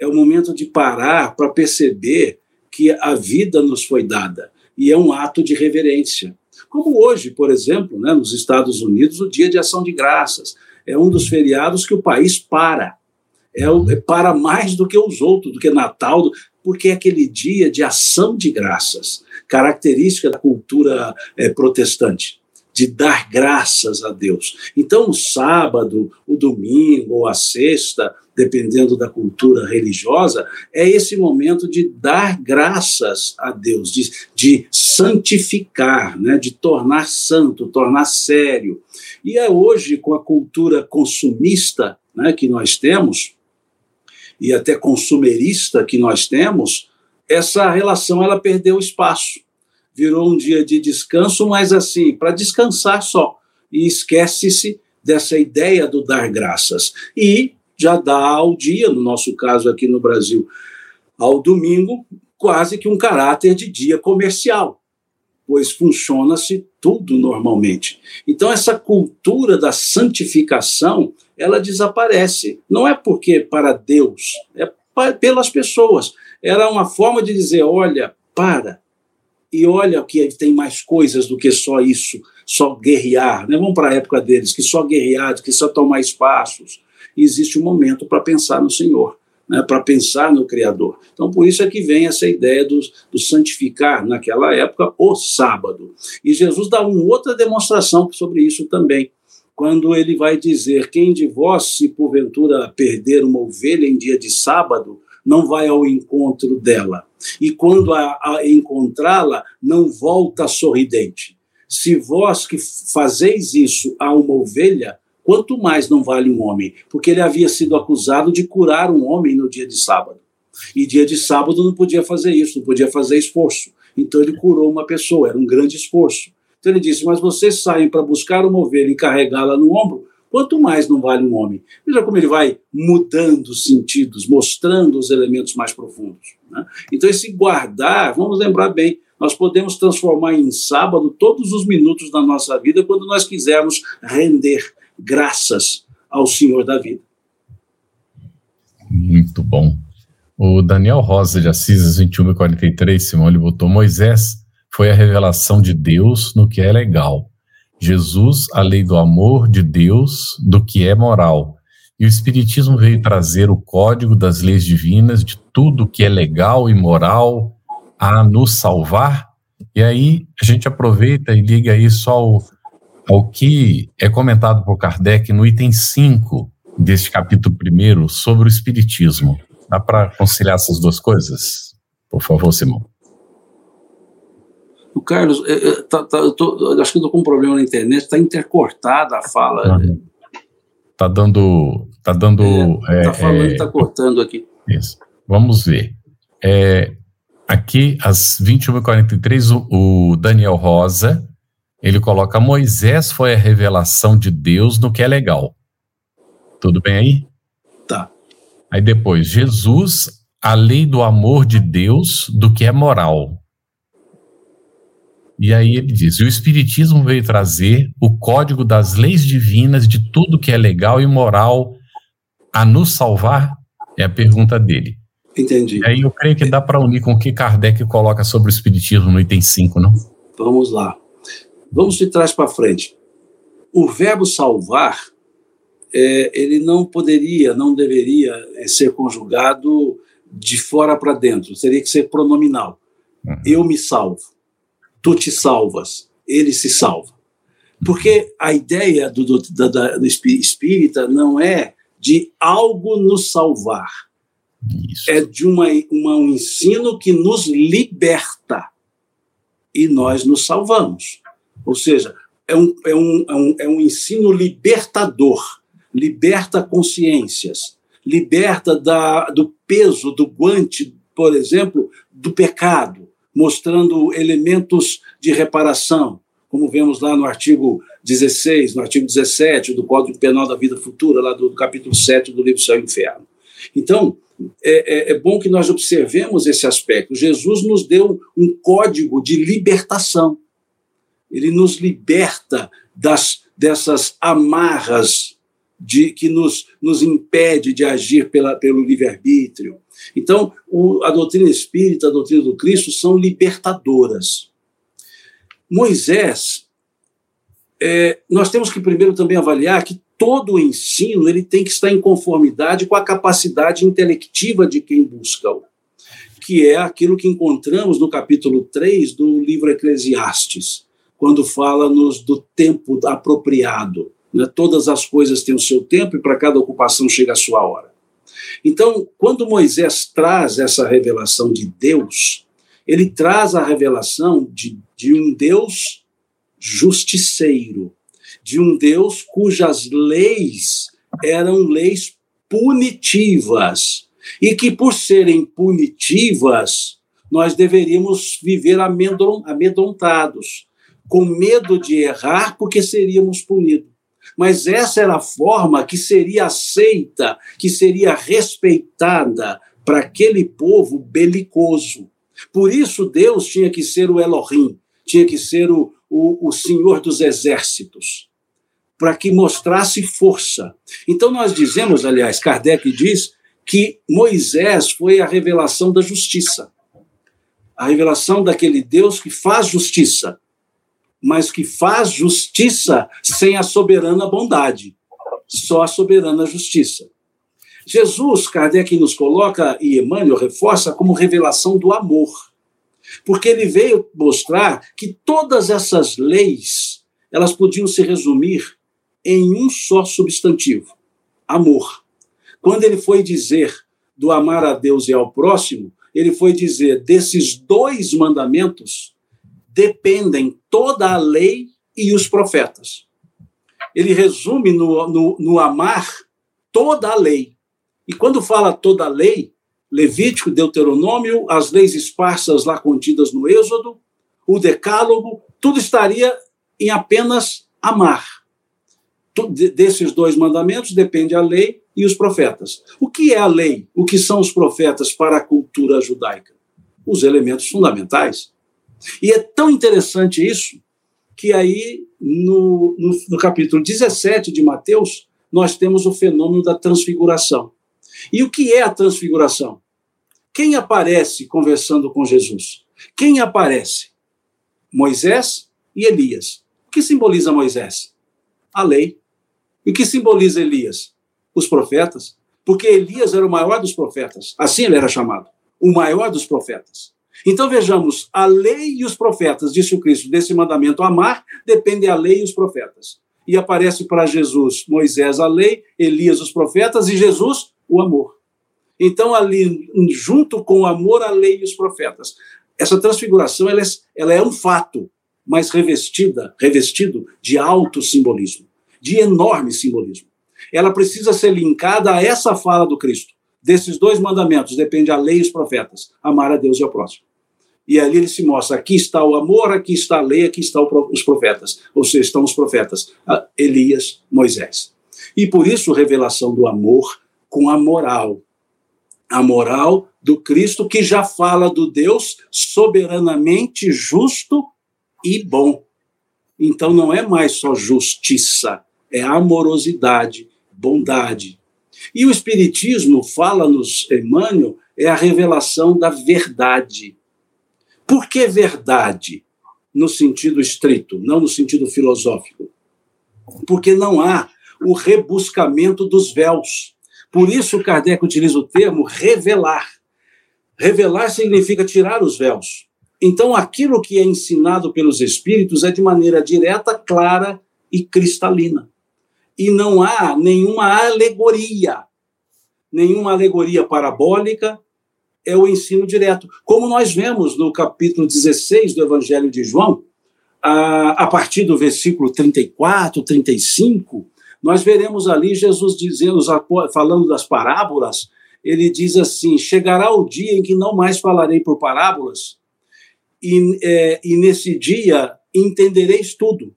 É o momento de parar para perceber que a vida nos foi dada. E é um ato de reverência. Como hoje, por exemplo, né, nos Estados Unidos, o Dia de Ação de Graças. É um dos feriados que o país para. É, é para mais do que os outros, do que Natal, porque é aquele dia de ação de graças característica da cultura é, protestante, de dar graças a Deus. Então, o sábado, o domingo ou a sexta, dependendo da cultura religiosa, é esse momento de dar graças a Deus, de, de santificar, né, de tornar santo, tornar sério. E é hoje, com a cultura consumista né, que nós temos, e até consumerista que nós temos, essa relação ela perdeu espaço. Virou um dia de descanso, mas assim, para descansar só. E esquece-se dessa ideia do dar graças. E já dá ao dia, no nosso caso aqui no Brasil, ao domingo, quase que um caráter de dia comercial, pois funciona-se tudo normalmente. Então, essa cultura da santificação, ela desaparece. Não é porque para Deus, é pelas pessoas era uma forma de dizer: olha, para, e olha que tem mais coisas do que só isso, só guerrear. Né? Vamos para a época deles, que só guerrear, que só tomar espaços. E existe um momento para pensar no Senhor, né? para pensar no Criador. Então, por isso é que vem essa ideia do, do santificar, naquela época, o sábado. E Jesus dá uma outra demonstração sobre isso também quando ele vai dizer: Quem de vós, se porventura perder uma ovelha em dia de sábado, não vai ao encontro dela. E quando a, a encontrá-la, não volta sorridente. Se vós que fazeis isso a uma ovelha, quanto mais não vale um homem? Porque ele havia sido acusado de curar um homem no dia de sábado. E dia de sábado não podia fazer isso, não podia fazer esforço. Então ele curou uma pessoa, era um grande esforço. Então ele disse: Mas vocês saem para buscar uma ovelha e carregá-la no ombro, quanto mais não vale um homem. Veja como ele vai mudando os sentidos, mostrando os elementos mais profundos. Né? Então, esse guardar, vamos lembrar bem, nós podemos transformar em sábado todos os minutos da nossa vida quando nós quisermos render graças ao Senhor da vida. Muito bom. O Daniel Rosa de Assis, 21 e 43, Simão, ele botou Moisés foi a revelação de Deus no que é legal. Jesus, a lei do amor de Deus, do que é moral. E o Espiritismo veio trazer o código das leis divinas, de tudo que é legal e moral, a nos salvar. E aí a gente aproveita e liga isso ao, ao que é comentado por Kardec no item 5 deste capítulo 1 sobre o Espiritismo. Dá para conciliar essas duas coisas? Por favor, Simão. O Carlos, é, é, tá, tá, eu tô, acho que eu estou com um problema na internet, está intercortada a fala. Uhum. Tá dando. Tá dando. Está é, tá falando é, está cortando aqui. Isso. Vamos ver. É, aqui, às 21h43, o, o Daniel Rosa ele coloca: Moisés foi a revelação de Deus no que é legal. Tudo bem aí? Tá. Aí depois, Jesus, a lei do amor de Deus do que é moral. E aí ele diz: o Espiritismo veio trazer o código das leis divinas de tudo que é legal e moral a nos salvar? É a pergunta dele. Entendi. E aí eu creio que dá para unir com o que Kardec coloca sobre o Espiritismo no item 5, não? Vamos lá. Vamos de trás para frente. O verbo salvar, é, ele não poderia, não deveria é, ser conjugado de fora para dentro, teria que ser pronominal. Uhum. Eu me salvo tu te salvas, ele se salva. Porque a ideia do, do, do espírita não é de algo nos salvar, Isso. é de uma, uma, um ensino que nos liberta e nós nos salvamos. Ou seja, é um, é um, é um, é um ensino libertador, liberta consciências, liberta da, do peso, do guante, por exemplo, do pecado mostrando elementos de reparação, como vemos lá no artigo 16, no artigo 17 do Código Penal da Vida Futura, lá do, capítulo 7 do livro Céu e Inferno. Então, é, é, é bom que nós observemos esse aspecto. Jesus nos deu um código de libertação. Ele nos liberta das, dessas amarras de, que nos, nos impede de agir pela, pelo livre-arbítrio. Então, o, a doutrina espírita, a doutrina do Cristo são libertadoras. Moisés, é, nós temos que primeiro também avaliar que todo o ensino ele tem que estar em conformidade com a capacidade intelectiva de quem busca-o, que é aquilo que encontramos no capítulo 3 do livro Eclesiastes, quando fala-nos do tempo apropriado. Né? Todas as coisas têm o seu tempo e para cada ocupação chega a sua hora. Então, quando Moisés traz essa revelação de Deus, ele traz a revelação de, de um Deus justiceiro, de um Deus cujas leis eram leis punitivas e que, por serem punitivas, nós deveríamos viver amedrontados, com medo de errar, porque seríamos punidos mas essa era a forma que seria aceita, que seria respeitada para aquele povo belicoso. Por isso, Deus tinha que ser o Elohim, tinha que ser o, o, o Senhor dos exércitos, para que mostrasse força. Então, nós dizemos, aliás, Kardec diz que Moisés foi a revelação da justiça. a revelação daquele Deus que faz justiça, mas que faz justiça sem a soberana bondade, só a soberana justiça. Jesus, Kardec nos coloca, e Emmanuel reforça, como revelação do amor. Porque ele veio mostrar que todas essas leis, elas podiam se resumir em um só substantivo: amor. Quando ele foi dizer do amar a Deus e ao próximo, ele foi dizer: desses dois mandamentos dependem toda a lei e os profetas. Ele resume no, no, no amar toda a lei. E quando fala toda a lei, Levítico, Deuteronômio, as leis esparsas lá contidas no Êxodo, o Decálogo, tudo estaria em apenas amar. Desses dois mandamentos depende a lei e os profetas. O que é a lei? O que são os profetas para a cultura judaica? Os elementos fundamentais. E é tão interessante isso que aí, no, no, no capítulo 17 de Mateus, nós temos o fenômeno da transfiguração. E o que é a transfiguração? Quem aparece conversando com Jesus? Quem aparece? Moisés e Elias. O que simboliza Moisés? A lei. E o que simboliza Elias? Os profetas. Porque Elias era o maior dos profetas. Assim ele era chamado. O maior dos profetas. Então vejamos, a lei e os profetas, disse o Cristo, desse mandamento amar, depende a lei e os profetas. E aparece para Jesus Moisés a lei, Elias os profetas e Jesus o amor. Então, ali, junto com o amor, a lei e os profetas. Essa transfiguração ela é, ela é um fato, mas revestida, revestido de alto simbolismo, de enorme simbolismo. Ela precisa ser linkada a essa fala do Cristo. Desses dois mandamentos depende a lei e os profetas, amar a Deus e ao próximo. E ali ele se mostra: aqui está o amor, aqui está a lei, aqui estão os profetas. Ou seja, estão os profetas, Elias, Moisés. E por isso, revelação do amor com a moral. A moral do Cristo que já fala do Deus soberanamente justo e bom. Então não é mais só justiça, é amorosidade, bondade. E o Espiritismo, fala-nos Emmanuel, é a revelação da verdade. Por que verdade? No sentido estrito, não no sentido filosófico. Porque não há o rebuscamento dos véus. Por isso, Kardec utiliza o termo revelar. Revelar significa tirar os véus. Então, aquilo que é ensinado pelos espíritos é de maneira direta, clara e cristalina. E não há nenhuma alegoria, nenhuma alegoria parabólica, é o ensino direto. Como nós vemos no capítulo 16 do Evangelho de João, a, partir do versículo 34, 35, nós veremos ali Jesus dizendo, falando das parábolas, ele diz assim: chegará o dia em que não mais falarei por parábolas, e, é, e nesse dia entendereis tudo.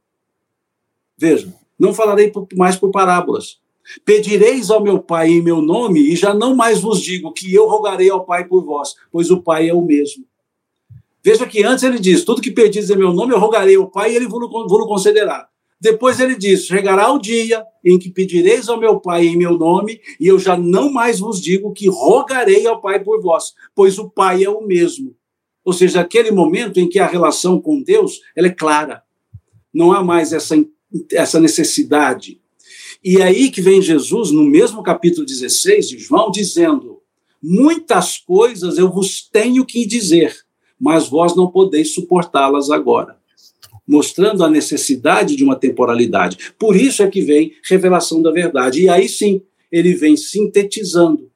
Veja, não falarei mais por parábolas. Pedireis ao meu Pai em meu nome, e já não mais vos digo que eu rogarei ao Pai por vós, pois o Pai é o mesmo. Veja que antes ele diz: tudo que pedis em meu nome, eu rogarei ao Pai e ele vos concederá. Depois ele diz: Chegará o dia em que pedireis ao meu Pai em meu nome, e eu já não mais vos digo que rogarei ao Pai por vós, pois o Pai é o mesmo. Ou seja, aquele momento em que a relação com Deus ela é clara. Não há mais essa, essa necessidade. E é aí que vem Jesus, no mesmo capítulo 16 de João, dizendo: Muitas coisas eu vos tenho que dizer, mas vós não podeis suportá-las agora mostrando a necessidade de uma temporalidade. Por isso é que vem revelação da verdade. E aí sim, ele vem sintetizando.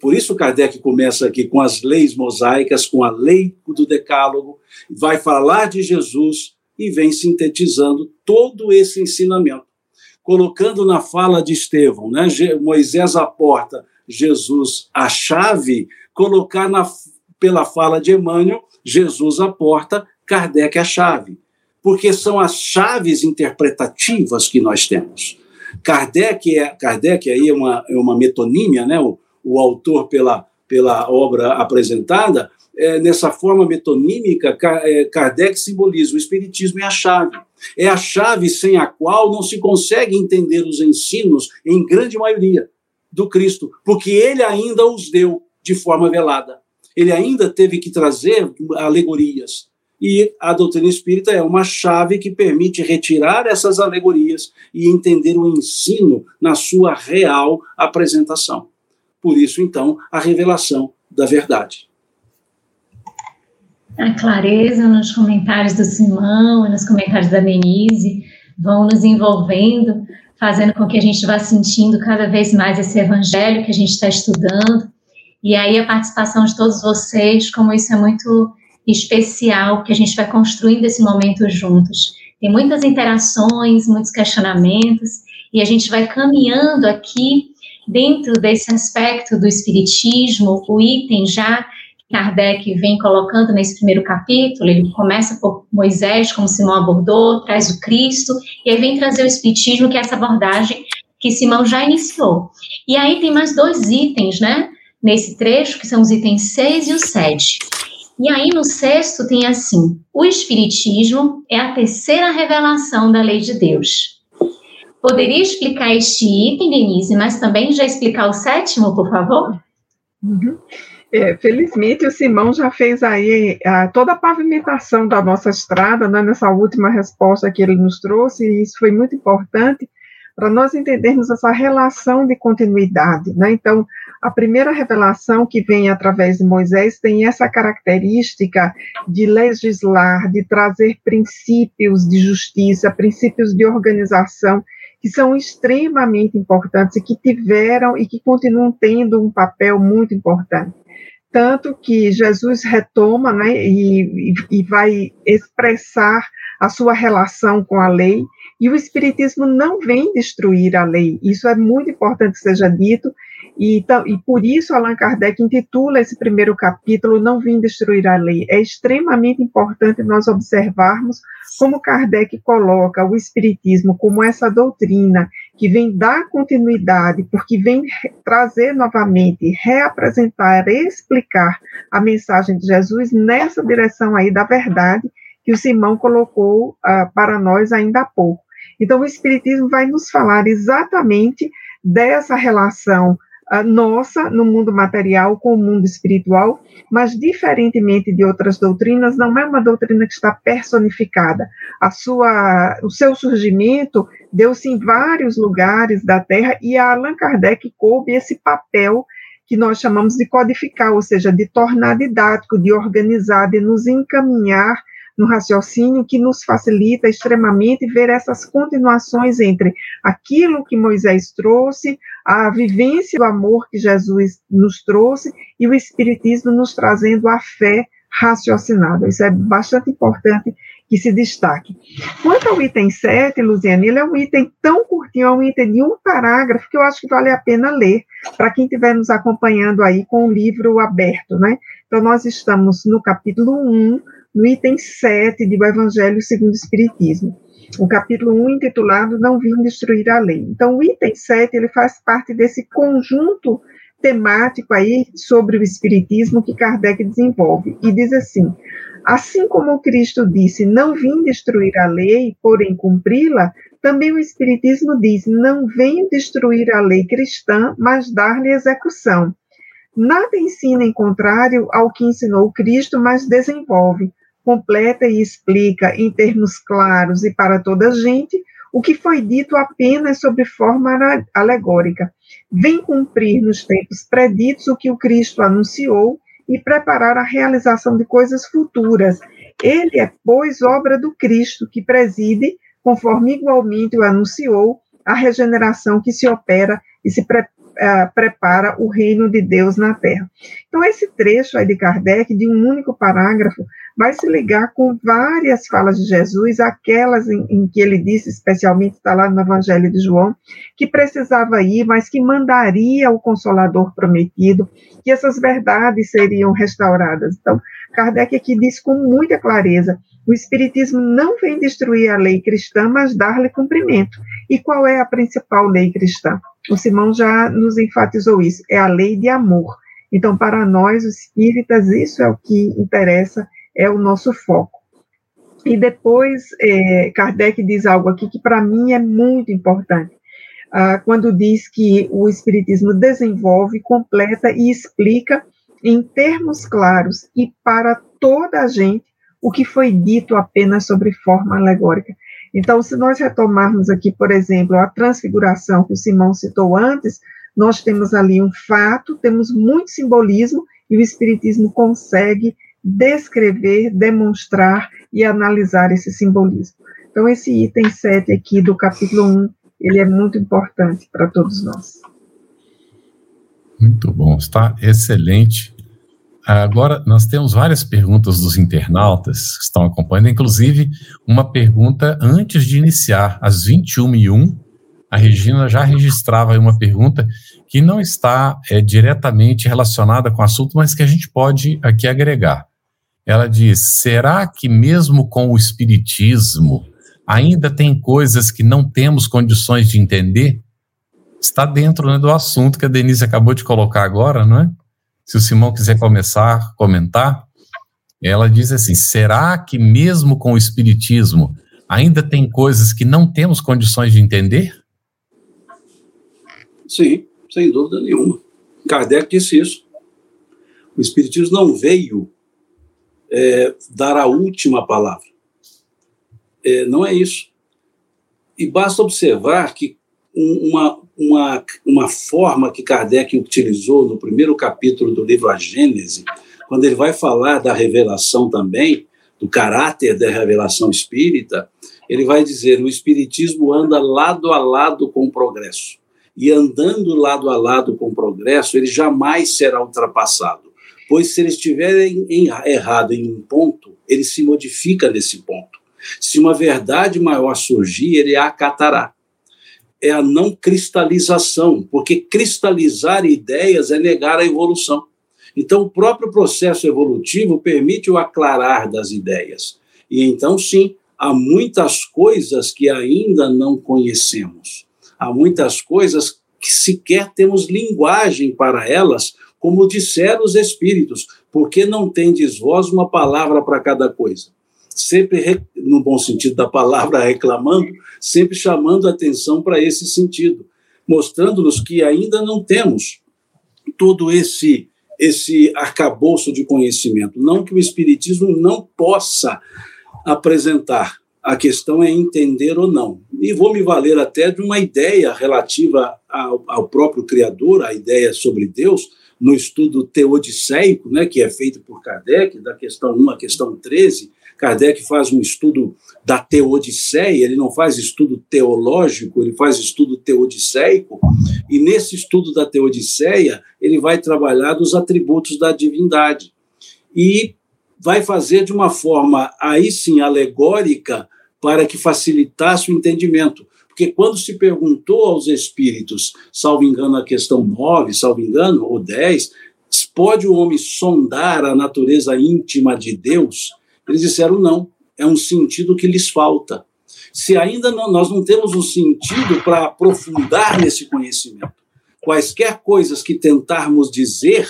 Por isso Kardec começa aqui com as leis mosaicas, com a lei do decálogo, vai falar de Jesus e vem sintetizando todo esse ensinamento. Colocando na fala de Estevão, né? Moisés a porta, Jesus a chave, colocar na, pela fala de Emmanuel, Jesus a porta, Kardec a chave porque são as chaves interpretativas que nós temos. Kardec, é, Kardec aí é uma, é uma metonímia, né? o, o autor pela, pela obra apresentada, é, nessa forma metonímica, é, Kardec simboliza o Espiritismo é a chave. É a chave sem a qual não se consegue entender os ensinos, em grande maioria, do Cristo, porque ele ainda os deu de forma velada. ele ainda teve que trazer alegorias. E a doutrina espírita é uma chave que permite retirar essas alegorias e entender o ensino na sua real apresentação. Por isso, então, a revelação da verdade. A clareza nos comentários do Simão nos comentários da Denise vão nos envolvendo, fazendo com que a gente vá sentindo cada vez mais esse evangelho que a gente está estudando. E aí a participação de todos vocês, como isso é muito especial, que a gente vai construindo esse momento juntos. Tem muitas interações, muitos questionamentos, e a gente vai caminhando aqui dentro desse aspecto do espiritismo, o item já Kardec vem colocando nesse primeiro capítulo, ele começa por Moisés, como Simão abordou, traz o Cristo, e aí vem trazer o Espiritismo, que é essa abordagem que Simão já iniciou. E aí tem mais dois itens, né, nesse trecho, que são os itens 6 e o 7. E aí no sexto tem assim: o Espiritismo é a terceira revelação da lei de Deus. Poderia explicar este item, Denise, mas também já explicar o sétimo, por favor? Uhum. É, felizmente o Simão já fez aí a, toda a pavimentação da nossa estrada, né, nessa última resposta que ele nos trouxe, e isso foi muito importante para nós entendermos essa relação de continuidade. Né? Então, a primeira revelação que vem através de Moisés tem essa característica de legislar, de trazer princípios de justiça, princípios de organização, que são extremamente importantes e que tiveram e que continuam tendo um papel muito importante tanto que Jesus retoma né, e, e, vai expressar a sua relação com a lei, e o Espiritismo não vem destruir a lei, isso é muito importante que seja dito, e, e por isso Allan Kardec intitula esse primeiro capítulo Não Vim Destruir a Lei. É extremamente importante nós observarmos como Kardec coloca o Espiritismo como essa doutrina que vem dar continuidade, porque vem trazer novamente, reapresentar, explicar a mensagem de Jesus nessa direção aí da verdade que o Simão colocou uh, para nós ainda há pouco. Então, o Espiritismo vai nos falar exatamente dessa relação nossa no mundo material com o mundo espiritual, mas diferentemente de outras doutrinas, não é uma doutrina que está personificada. A sua, o seu surgimento deu-se em vários lugares da Terra e a Allan Kardec coube esse papel que nós chamamos de codificar, ou seja, de tornar didático, de organizar, de nos encaminhar no raciocínio que nos facilita extremamente ver essas continuações entre aquilo que Moisés trouxe, a vivência do amor que Jesus nos trouxe e o Espiritismo nos trazendo a fé raciocinada. Isso é bastante importante que se destaque. Quanto ao item 7, Luziane, ele é um item tão curtinho, é um item de um parágrafo que eu acho que vale a pena ler para quem estiver nos acompanhando aí com o livro aberto, né? Então, nós estamos no capítulo 1, no item 7 do Evangelho segundo o Espiritismo. O capítulo 1, intitulado Não Vim Destruir a Lei. Então, o item 7, ele faz parte desse conjunto temático aí sobre o Espiritismo que Kardec desenvolve. E diz assim, assim como Cristo disse, não vim destruir a lei, porém cumpri-la, também o Espiritismo diz, não venho destruir a lei cristã, mas dar-lhe execução. Nada ensina em contrário ao que ensinou Cristo, mas desenvolve completa e explica em termos claros e para toda a gente o que foi dito apenas sob forma alegórica. Vem cumprir nos tempos preditos o que o Cristo anunciou e preparar a realização de coisas futuras. Ele é, pois, obra do Cristo que preside, conforme igualmente o anunciou, a regeneração que se opera e se pre uh, prepara o reino de Deus na terra. Então, esse trecho aí de Kardec, de um único parágrafo, vai se ligar com várias falas de Jesus, aquelas em, em que ele disse, especialmente está lá no Evangelho de João, que precisava ir, mas que mandaria o Consolador prometido, que essas verdades seriam restauradas. Então, Kardec aqui diz com muita clareza: o Espiritismo não vem destruir a lei cristã, mas dar-lhe cumprimento. E qual é a principal lei cristã? O Simão já nos enfatizou isso: é a lei de amor. Então, para nós, os espíritas, isso é o que interessa, é o nosso foco. E depois, é, Kardec diz algo aqui que para mim é muito importante. Ah, quando diz que o Espiritismo desenvolve, completa e explica em termos claros e para toda a gente o que foi dito apenas sobre forma alegórica. Então, se nós retomarmos aqui, por exemplo, a transfiguração que o Simão citou antes, nós temos ali um fato, temos muito simbolismo e o Espiritismo consegue descrever, demonstrar e analisar esse simbolismo. Então, esse item 7 aqui do capítulo 1, ele é muito importante para todos nós. Muito bom, está excelente. Agora, nós temos várias perguntas dos internautas que estão acompanhando, inclusive uma pergunta antes de iniciar, às 21h01, a Regina já registrava uma pergunta que não está é, diretamente relacionada com o assunto, mas que a gente pode aqui agregar. Ela diz: será que mesmo com o Espiritismo ainda tem coisas que não temos condições de entender? Está dentro né, do assunto que a Denise acabou de colocar agora, não é? Se o Simão quiser começar comentar, ela diz assim: será que mesmo com o Espiritismo ainda tem coisas que não temos condições de entender? Sim, sem dúvida nenhuma. Kardec disse isso. O Espiritismo não veio é, dar a última palavra. É, não é isso. E basta observar que uma, uma, uma forma que Kardec utilizou no primeiro capítulo do livro A Gênese, quando ele vai falar da revelação também, do caráter da revelação espírita, ele vai dizer: o espiritismo anda lado a lado com o progresso. E andando lado a lado com o progresso, ele jamais será ultrapassado. Pois se ele estiver em, em, errado em um ponto, ele se modifica nesse ponto. Se uma verdade maior surgir, ele a acatará é a não cristalização, porque cristalizar ideias é negar a evolução. Então, o próprio processo evolutivo permite o aclarar das ideias. E então, sim, há muitas coisas que ainda não conhecemos. Há muitas coisas que sequer temos linguagem para elas, como disseram os espíritos, porque não tendes vós uma palavra para cada coisa sempre, no bom sentido da palavra, reclamando, sempre chamando atenção para esse sentido, mostrando-nos que ainda não temos todo esse esse arcabouço de conhecimento. Não que o Espiritismo não possa apresentar, a questão é entender ou não. E vou me valer até de uma ideia relativa ao, ao próprio Criador, a ideia sobre Deus, no estudo teodiceico, né, que é feito por Kardec, da questão 1 à questão 13, Kardec faz um estudo da teodiceia, ele não faz estudo teológico, ele faz estudo teodiceico, e nesse estudo da teodiceia, ele vai trabalhar dos atributos da divindade. E vai fazer de uma forma, aí sim, alegórica, para que facilitasse o entendimento. Porque quando se perguntou aos espíritos, salvo engano, a questão 9, salvo engano, ou 10, pode o homem sondar a natureza íntima de Deus? Eles disseram não, é um sentido que lhes falta. Se ainda não, nós não temos um sentido para aprofundar nesse conhecimento, quaisquer coisas que tentarmos dizer,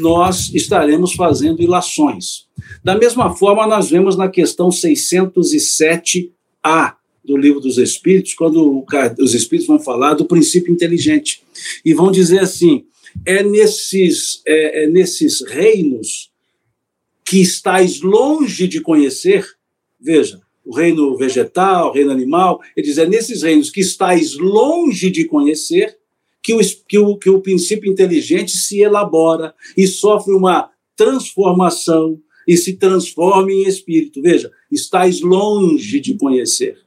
nós estaremos fazendo ilações. Da mesma forma, nós vemos na questão 607A do Livro dos Espíritos, quando os Espíritos vão falar do princípio inteligente. E vão dizer assim: é nesses, é, é nesses reinos que estáis longe de conhecer, veja, o reino vegetal, o reino animal, ele diz, é nesses reinos que estáis longe de conhecer que o, que o, que o princípio inteligente se elabora e sofre uma transformação e se transforma em espírito. Veja, estáis longe de conhecer.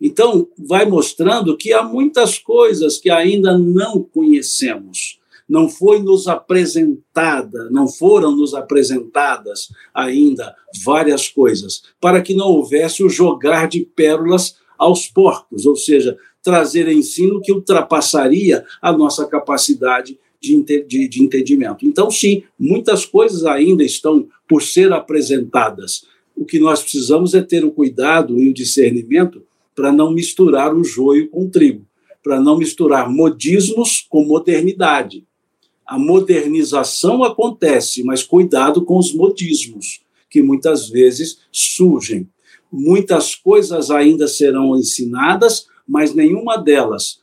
Então, vai mostrando que há muitas coisas que ainda não conhecemos não foi nos apresentada, não foram nos apresentadas ainda várias coisas, para que não houvesse o jogar de pérolas aos porcos, ou seja, trazer ensino que ultrapassaria a nossa capacidade de, de, de entendimento. Então, sim, muitas coisas ainda estão por ser apresentadas. O que nós precisamos é ter o cuidado e o discernimento para não misturar o joio com o trigo, para não misturar modismos com modernidade a modernização acontece, mas cuidado com os modismos, que muitas vezes surgem. Muitas coisas ainda serão ensinadas, mas nenhuma delas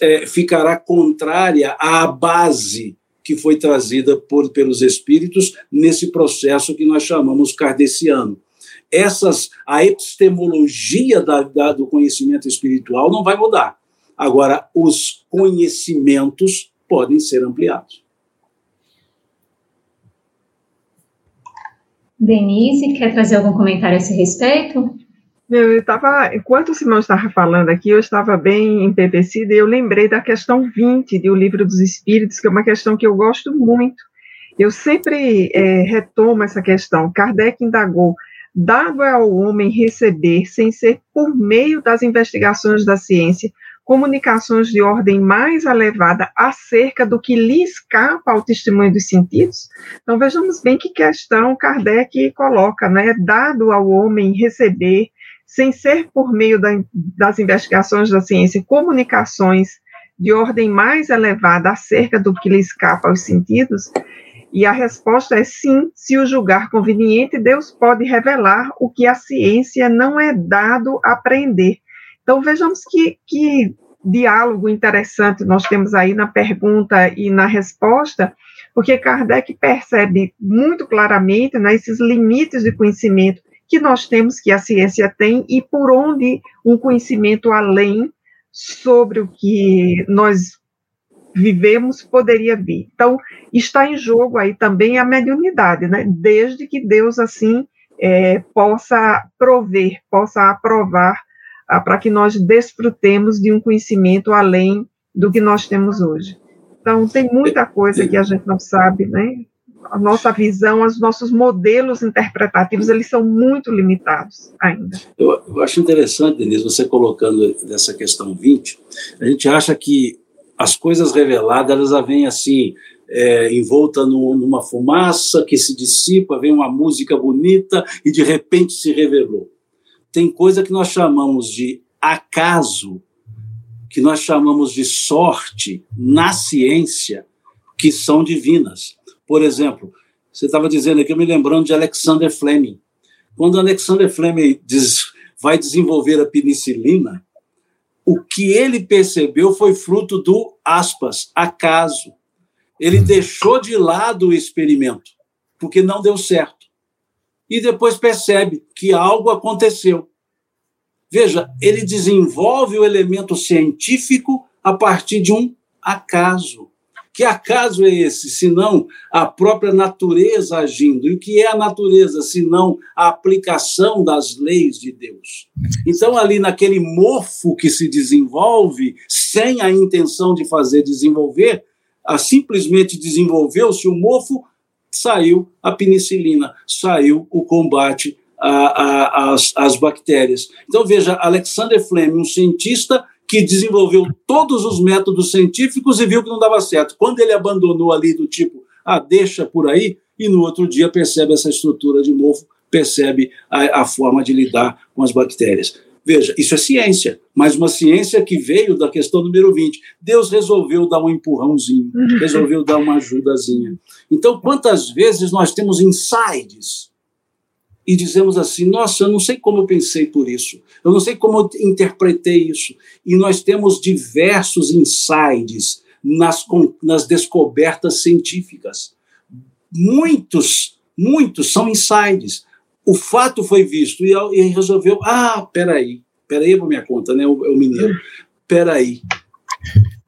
é, ficará contrária à base que foi trazida por, pelos espíritos nesse processo que nós chamamos kardeciano. Essas, a epistemologia da, da, do conhecimento espiritual não vai mudar. Agora, os conhecimentos podem ser ampliados. Denise, quer trazer algum comentário a esse respeito? Eu estava, enquanto o Simão estava falando aqui, eu estava bem empepecida e eu lembrei da questão 20 do Livro dos Espíritos, que é uma questão que eu gosto muito. Eu sempre é, retomo essa questão. Kardec indagou: dado ao homem receber, sem ser por meio das investigações da ciência, comunicações de ordem mais elevada acerca do que lhe escapa ao testemunho dos sentidos? Então vejamos bem que questão Kardec coloca, né? Dado ao homem receber, sem ser por meio da, das investigações da ciência, comunicações de ordem mais elevada acerca do que lhe escapa aos sentidos? E a resposta é sim, se o julgar conveniente, Deus pode revelar o que a ciência não é dado aprender. Então vejamos que, que diálogo interessante nós temos aí na pergunta e na resposta, porque Kardec percebe muito claramente né, esses limites de conhecimento que nós temos, que a ciência tem, e por onde um conhecimento além sobre o que nós vivemos poderia vir. Então, está em jogo aí também a mediunidade, né? Desde que Deus, assim, é, possa prover, possa aprovar ah, para que nós desfrutemos de um conhecimento além do que nós temos hoje. Então, tem muita coisa que a gente não sabe, né? a nossa visão, os nossos modelos interpretativos, eles são muito limitados ainda. Eu, eu acho interessante, Denise, você colocando dessa questão 20, a gente acha que as coisas reveladas, elas vêm assim, é, envolta no, numa fumaça que se dissipa, vem uma música bonita e de repente se revelou. Tem coisa que nós chamamos de acaso, que nós chamamos de sorte na ciência, que são divinas. Por exemplo, você estava dizendo aqui, eu me lembrando de Alexander Fleming. Quando Alexander Fleming diz, vai desenvolver a penicilina, o que ele percebeu foi fruto do, aspas, acaso. Ele deixou de lado o experimento, porque não deu certo. E depois percebe que algo aconteceu. Veja, ele desenvolve o elemento científico a partir de um acaso. Que acaso é esse, senão a própria natureza agindo? E o que é a natureza, senão a aplicação das leis de Deus? Então, ali naquele mofo que se desenvolve, sem a intenção de fazer desenvolver, simplesmente desenvolveu-se o mofo, saiu a penicilina, saiu o combate às bactérias. Então, veja, Alexander Fleming, um cientista que desenvolveu todos os métodos científicos e viu que não dava certo. Quando ele abandonou ali do tipo, ah, deixa por aí, e no outro dia percebe essa estrutura de novo, percebe a, a forma de lidar com as bactérias. Veja, isso é ciência, mas uma ciência que veio da questão número 20. Deus resolveu dar um empurrãozinho, resolveu dar uma ajudazinha. Então, quantas vezes nós temos insights e dizemos assim: nossa, eu não sei como eu pensei por isso, eu não sei como eu interpretei isso. E nós temos diversos insights nas, nas descobertas científicas. Muitos, muitos são insights. O fato foi visto e, e resolveu: ah, peraí, peraí para minha conta, né? O, o mineiro, peraí.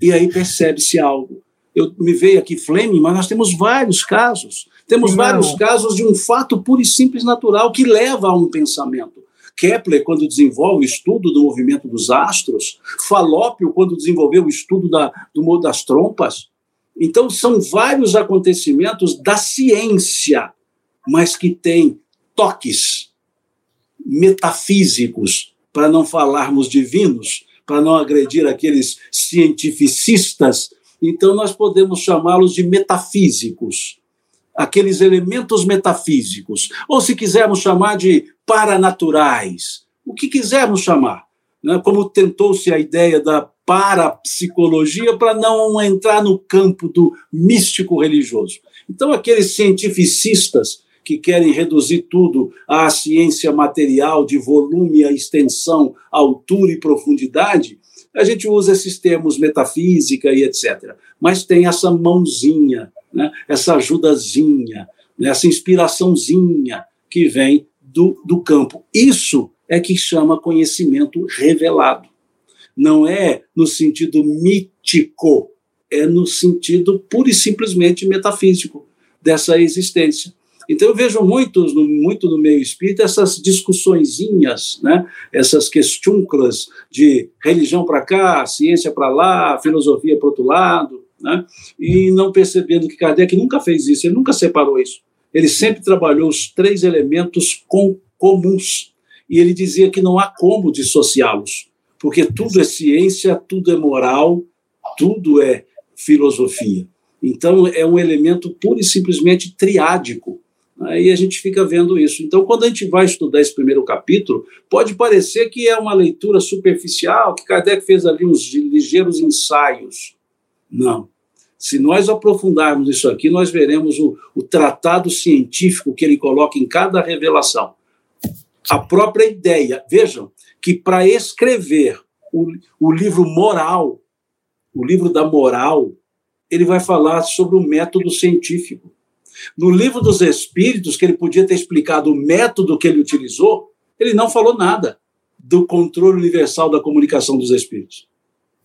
E aí percebe-se algo. Eu, me veio aqui Fleming, mas nós temos vários casos temos Não. vários casos de um fato puro e simples natural que leva a um pensamento. Kepler, quando desenvolve o estudo do movimento dos astros, Falópio, quando desenvolveu o estudo da, do das trompas. Então, são vários acontecimentos da ciência, mas que têm toques metafísicos, para não falarmos divinos, para não agredir aqueles cientificistas. Então, nós podemos chamá-los de metafísicos aqueles elementos metafísicos, ou se quisermos chamar de paranaturais, o que quisermos chamar, né? como tentou-se a ideia da parapsicologia para não entrar no campo do místico religioso. Então, aqueles cientificistas que querem reduzir tudo à ciência material de volume, extensão, altura e profundidade, a gente usa esses termos metafísica e etc. Mas tem essa mãozinha né? essa ajudazinha, né? essa inspiraçãozinha que vem do, do campo. Isso é que chama conhecimento revelado. Não é no sentido mítico, é no sentido pura e simplesmente metafísico dessa existência. Então eu vejo muitos, muito no meio espírita essas discussõezinhas, né? essas questionclas de religião para cá, ciência para lá, filosofia para outro lado, né? e não percebendo que Kardec nunca fez isso, ele nunca separou isso. Ele sempre trabalhou os três elementos com, comuns. E ele dizia que não há como dissociá-los, porque tudo é ciência, tudo é moral, tudo é filosofia. Então, é um elemento pura e simplesmente triádico. Aí a gente fica vendo isso. Então, quando a gente vai estudar esse primeiro capítulo, pode parecer que é uma leitura superficial, que Kardec fez ali uns ligeiros ensaios. Não. Se nós aprofundarmos isso aqui, nós veremos o, o tratado científico que ele coloca em cada revelação. A própria ideia. Vejam que para escrever o, o livro moral, o livro da moral, ele vai falar sobre o método científico. No livro dos Espíritos, que ele podia ter explicado o método que ele utilizou, ele não falou nada do controle universal da comunicação dos Espíritos.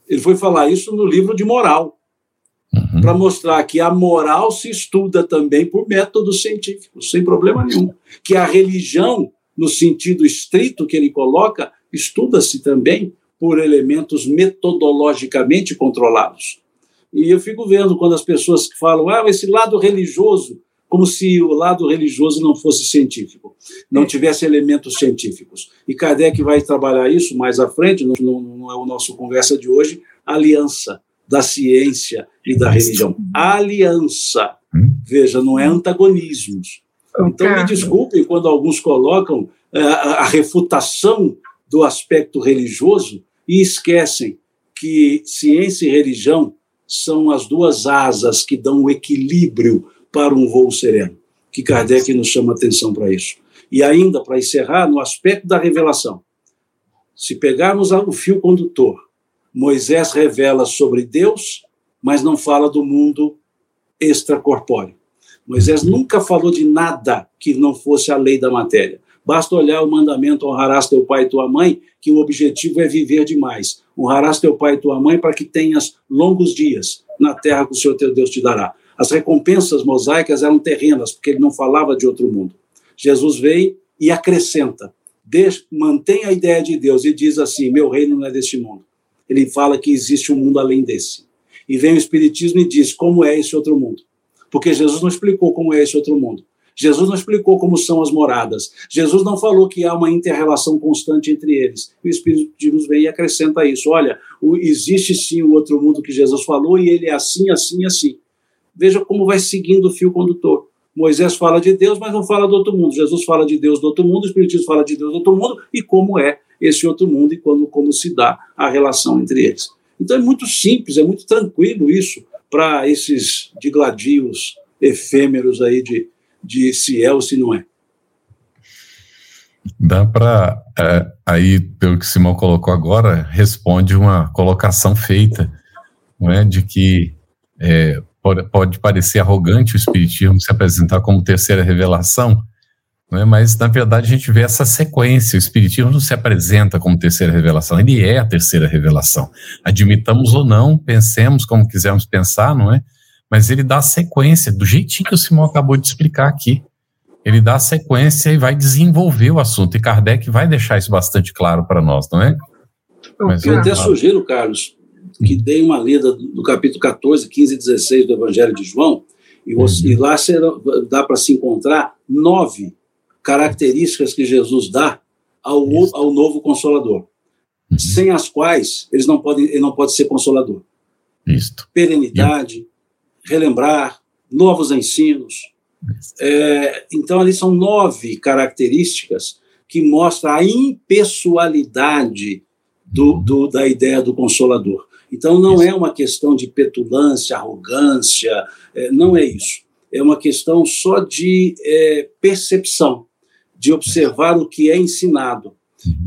Ele foi falar isso no livro de moral, uhum. para mostrar que a moral se estuda também por métodos científicos, sem problema nenhum. Que a religião, no sentido estrito que ele coloca, estuda-se também por elementos metodologicamente controlados. E eu fico vendo quando as pessoas falam, ah, esse lado religioso, como se o lado religioso não fosse científico, não tivesse elementos científicos. E Kardec vai trabalhar isso mais à frente, não, não é o nosso conversa de hoje, aliança da ciência e da religião. Aliança. Veja, não é antagonismos. Então, me desculpem quando alguns colocam eh, a refutação do aspecto religioso e esquecem que ciência e religião são as duas asas que dão o equilíbrio para um voo sereno, que Kardec nos chama atenção para isso. E ainda, para encerrar, no aspecto da revelação, se pegarmos o fio condutor, Moisés revela sobre Deus, mas não fala do mundo extracorpóreo. Moisés nunca falou de nada que não fosse a lei da matéria. Basta olhar o mandamento honrarás teu pai e tua mãe, que o objetivo é viver demais. Honrarás teu pai e tua mãe para que tenhas longos dias na terra que o Senhor teu Deus te dará. As recompensas mosaicas eram terrenas, porque ele não falava de outro mundo. Jesus vem e acrescenta, mantém a ideia de Deus e diz assim: meu reino não é deste mundo. Ele fala que existe um mundo além desse. E vem o Espiritismo e diz como é esse outro mundo. Porque Jesus não explicou como é esse outro mundo. Jesus não explicou como são as moradas. Jesus não falou que há uma interrelação constante entre eles. O Espírito de Deus vem e acrescenta isso. Olha, existe sim o outro mundo que Jesus falou e ele é assim, assim, assim. Veja como vai seguindo o fio condutor. Moisés fala de Deus, mas não fala do outro mundo. Jesus fala de Deus do outro mundo, o Espiritismo fala de Deus do outro mundo e como é esse outro mundo e quando, como se dá a relação entre eles. Então é muito simples, é muito tranquilo isso para esses digladios efêmeros aí de, de se é ou se não é. Dá para, é, aí, pelo que Simão colocou agora, responde uma colocação feita, não é, de que é, pode, pode parecer arrogante o Espiritismo se apresentar como terceira revelação, não é? mas na verdade a gente vê essa sequência. O Espiritismo não se apresenta como terceira revelação, ele é a terceira revelação. Admitamos ou não, pensemos como quisermos pensar, não é? mas ele dá a sequência, do jeitinho que o Simão acabou de explicar aqui. Ele dá a sequência e vai desenvolver o assunto, e Kardec vai deixar isso bastante claro para nós, não é? Mas eu até sugiro, Carlos, que hum. dê uma lida do capítulo 14, 15 e 16 do Evangelho de João, e, você, uhum. e lá será, dá para se encontrar nove características que Jesus dá ao, ao novo Consolador, uhum. sem as quais eles não podem, ele não pode ser Consolador. Isto. Perenidade, relembrar, novos ensinos. É, então, ali são nove características que mostram a impessoalidade do, do, da ideia do Consolador. Então, não é uma questão de petulância, arrogância, é, não é isso. É uma questão só de é, percepção, de observar o que é ensinado.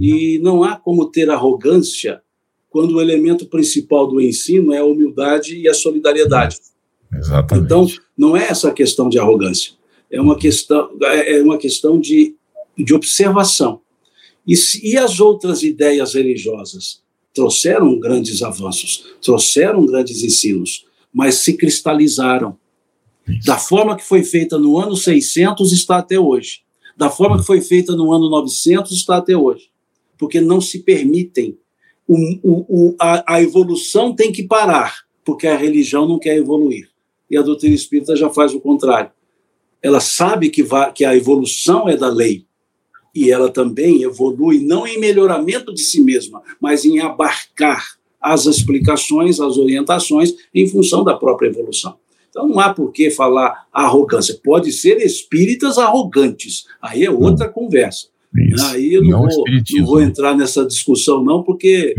E não há como ter arrogância quando o elemento principal do ensino é a humildade e a solidariedade. Exatamente. Então, não é essa questão de arrogância, é uma questão, é uma questão de, de observação. E, e as outras ideias religiosas trouxeram grandes avanços, trouxeram grandes ensinos, mas se cristalizaram. Isso. Da forma que foi feita no ano 600 está até hoje. Da forma que foi feita no ano 900 está até hoje. Porque não se permitem. O, o, o, a, a evolução tem que parar, porque a religião não quer evoluir. E a doutrina espírita já faz o contrário. Ela sabe que, vai, que a evolução é da lei, e ela também evolui não em melhoramento de si mesma, mas em abarcar as explicações, as orientações em função da própria evolução. Então não há por que falar arrogância. Pode ser espíritas arrogantes. Aí é outra hum. conversa. Isso. Aí eu não, não, vou, não vou entrar nessa discussão, não, porque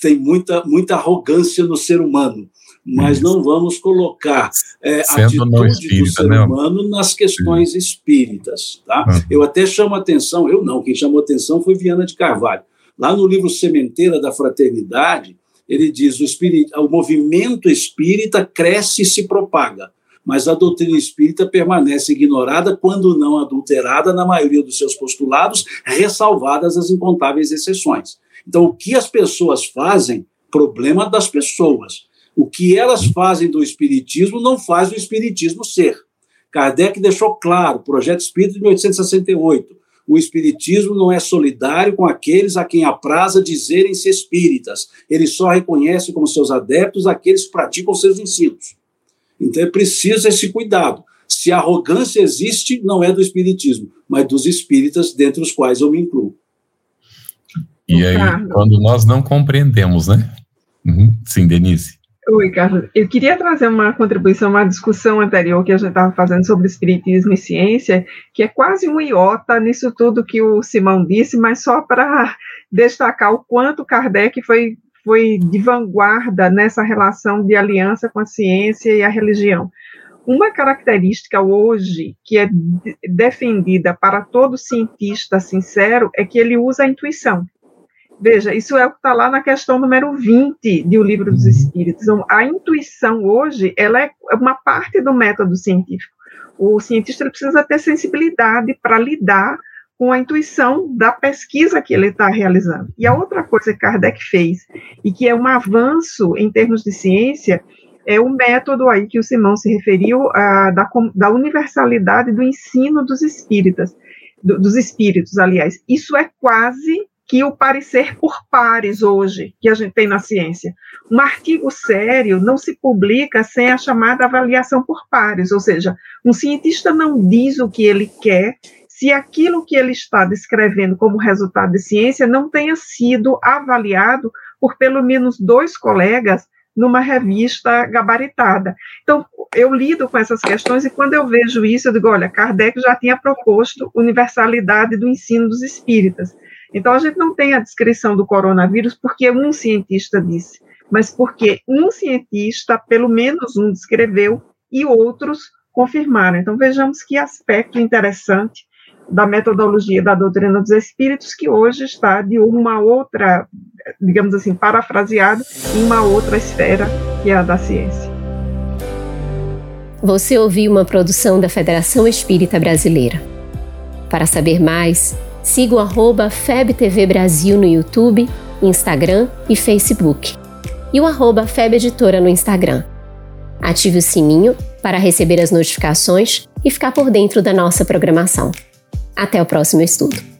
tem muita, muita arrogância no ser humano mas não vamos colocar é, a atitude espírita, do ser né? humano nas questões espíritas. Tá? Uhum. Eu até chamo atenção, eu não, quem chamou atenção foi Viana de Carvalho. Lá no livro Sementeira da Fraternidade, ele diz: o, espírita, o movimento espírita cresce e se propaga, mas a doutrina espírita permanece ignorada, quando não adulterada, na maioria dos seus postulados, ressalvadas as incontáveis exceções. Então, o que as pessoas fazem, problema das pessoas. O que elas fazem do Espiritismo não faz o Espiritismo ser. Kardec deixou claro, Projeto Espírito de 1868, o Espiritismo não é solidário com aqueles a quem apraza dizerem-se espíritas. Ele só reconhece como seus adeptos aqueles que praticam seus ensinos. Então é preciso esse cuidado. Se a arrogância existe, não é do Espiritismo, mas dos espíritas, dentre os quais eu me incluo. E aí, quando nós não compreendemos, né? Uhum. Sim, Denise. Oi, Carlos. Eu queria trazer uma contribuição uma discussão anterior que a gente estava fazendo sobre espiritismo e ciência, que é quase um iota nisso tudo que o Simão disse, mas só para destacar o quanto Kardec foi, foi de vanguarda nessa relação de aliança com a ciência e a religião. Uma característica hoje que é defendida para todo cientista sincero é que ele usa a intuição. Veja, isso é o que está lá na questão número 20 de O Livro dos Espíritos. Então, a intuição hoje, ela é uma parte do método científico. O cientista precisa ter sensibilidade para lidar com a intuição da pesquisa que ele está realizando. E a outra coisa que Kardec fez, e que é um avanço em termos de ciência, é o método aí que o Simão se referiu a, da, da universalidade do ensino dos espíritas, do, dos espíritos, aliás. Isso é quase que o parecer por pares hoje, que a gente tem na ciência. Um artigo sério não se publica sem a chamada avaliação por pares, ou seja, um cientista não diz o que ele quer se aquilo que ele está descrevendo como resultado de ciência não tenha sido avaliado por pelo menos dois colegas numa revista gabaritada. Então, eu lido com essas questões e quando eu vejo isso, eu digo, olha, Kardec já tinha proposto universalidade do ensino dos espíritas. Então, a gente não tem a descrição do coronavírus porque um cientista disse, mas porque um cientista, pelo menos um, descreveu e outros confirmaram. Então, vejamos que aspecto interessante da metodologia da doutrina dos espíritos, que hoje está de uma outra, digamos assim, parafraseado, em uma outra esfera, que é a da ciência. Você ouviu uma produção da Federação Espírita Brasileira. Para saber mais, siga o arroba FebTV Brasil no YouTube, Instagram e Facebook. E o arroba FebEditora no Instagram. Ative o sininho para receber as notificações e ficar por dentro da nossa programação. Até o próximo estudo!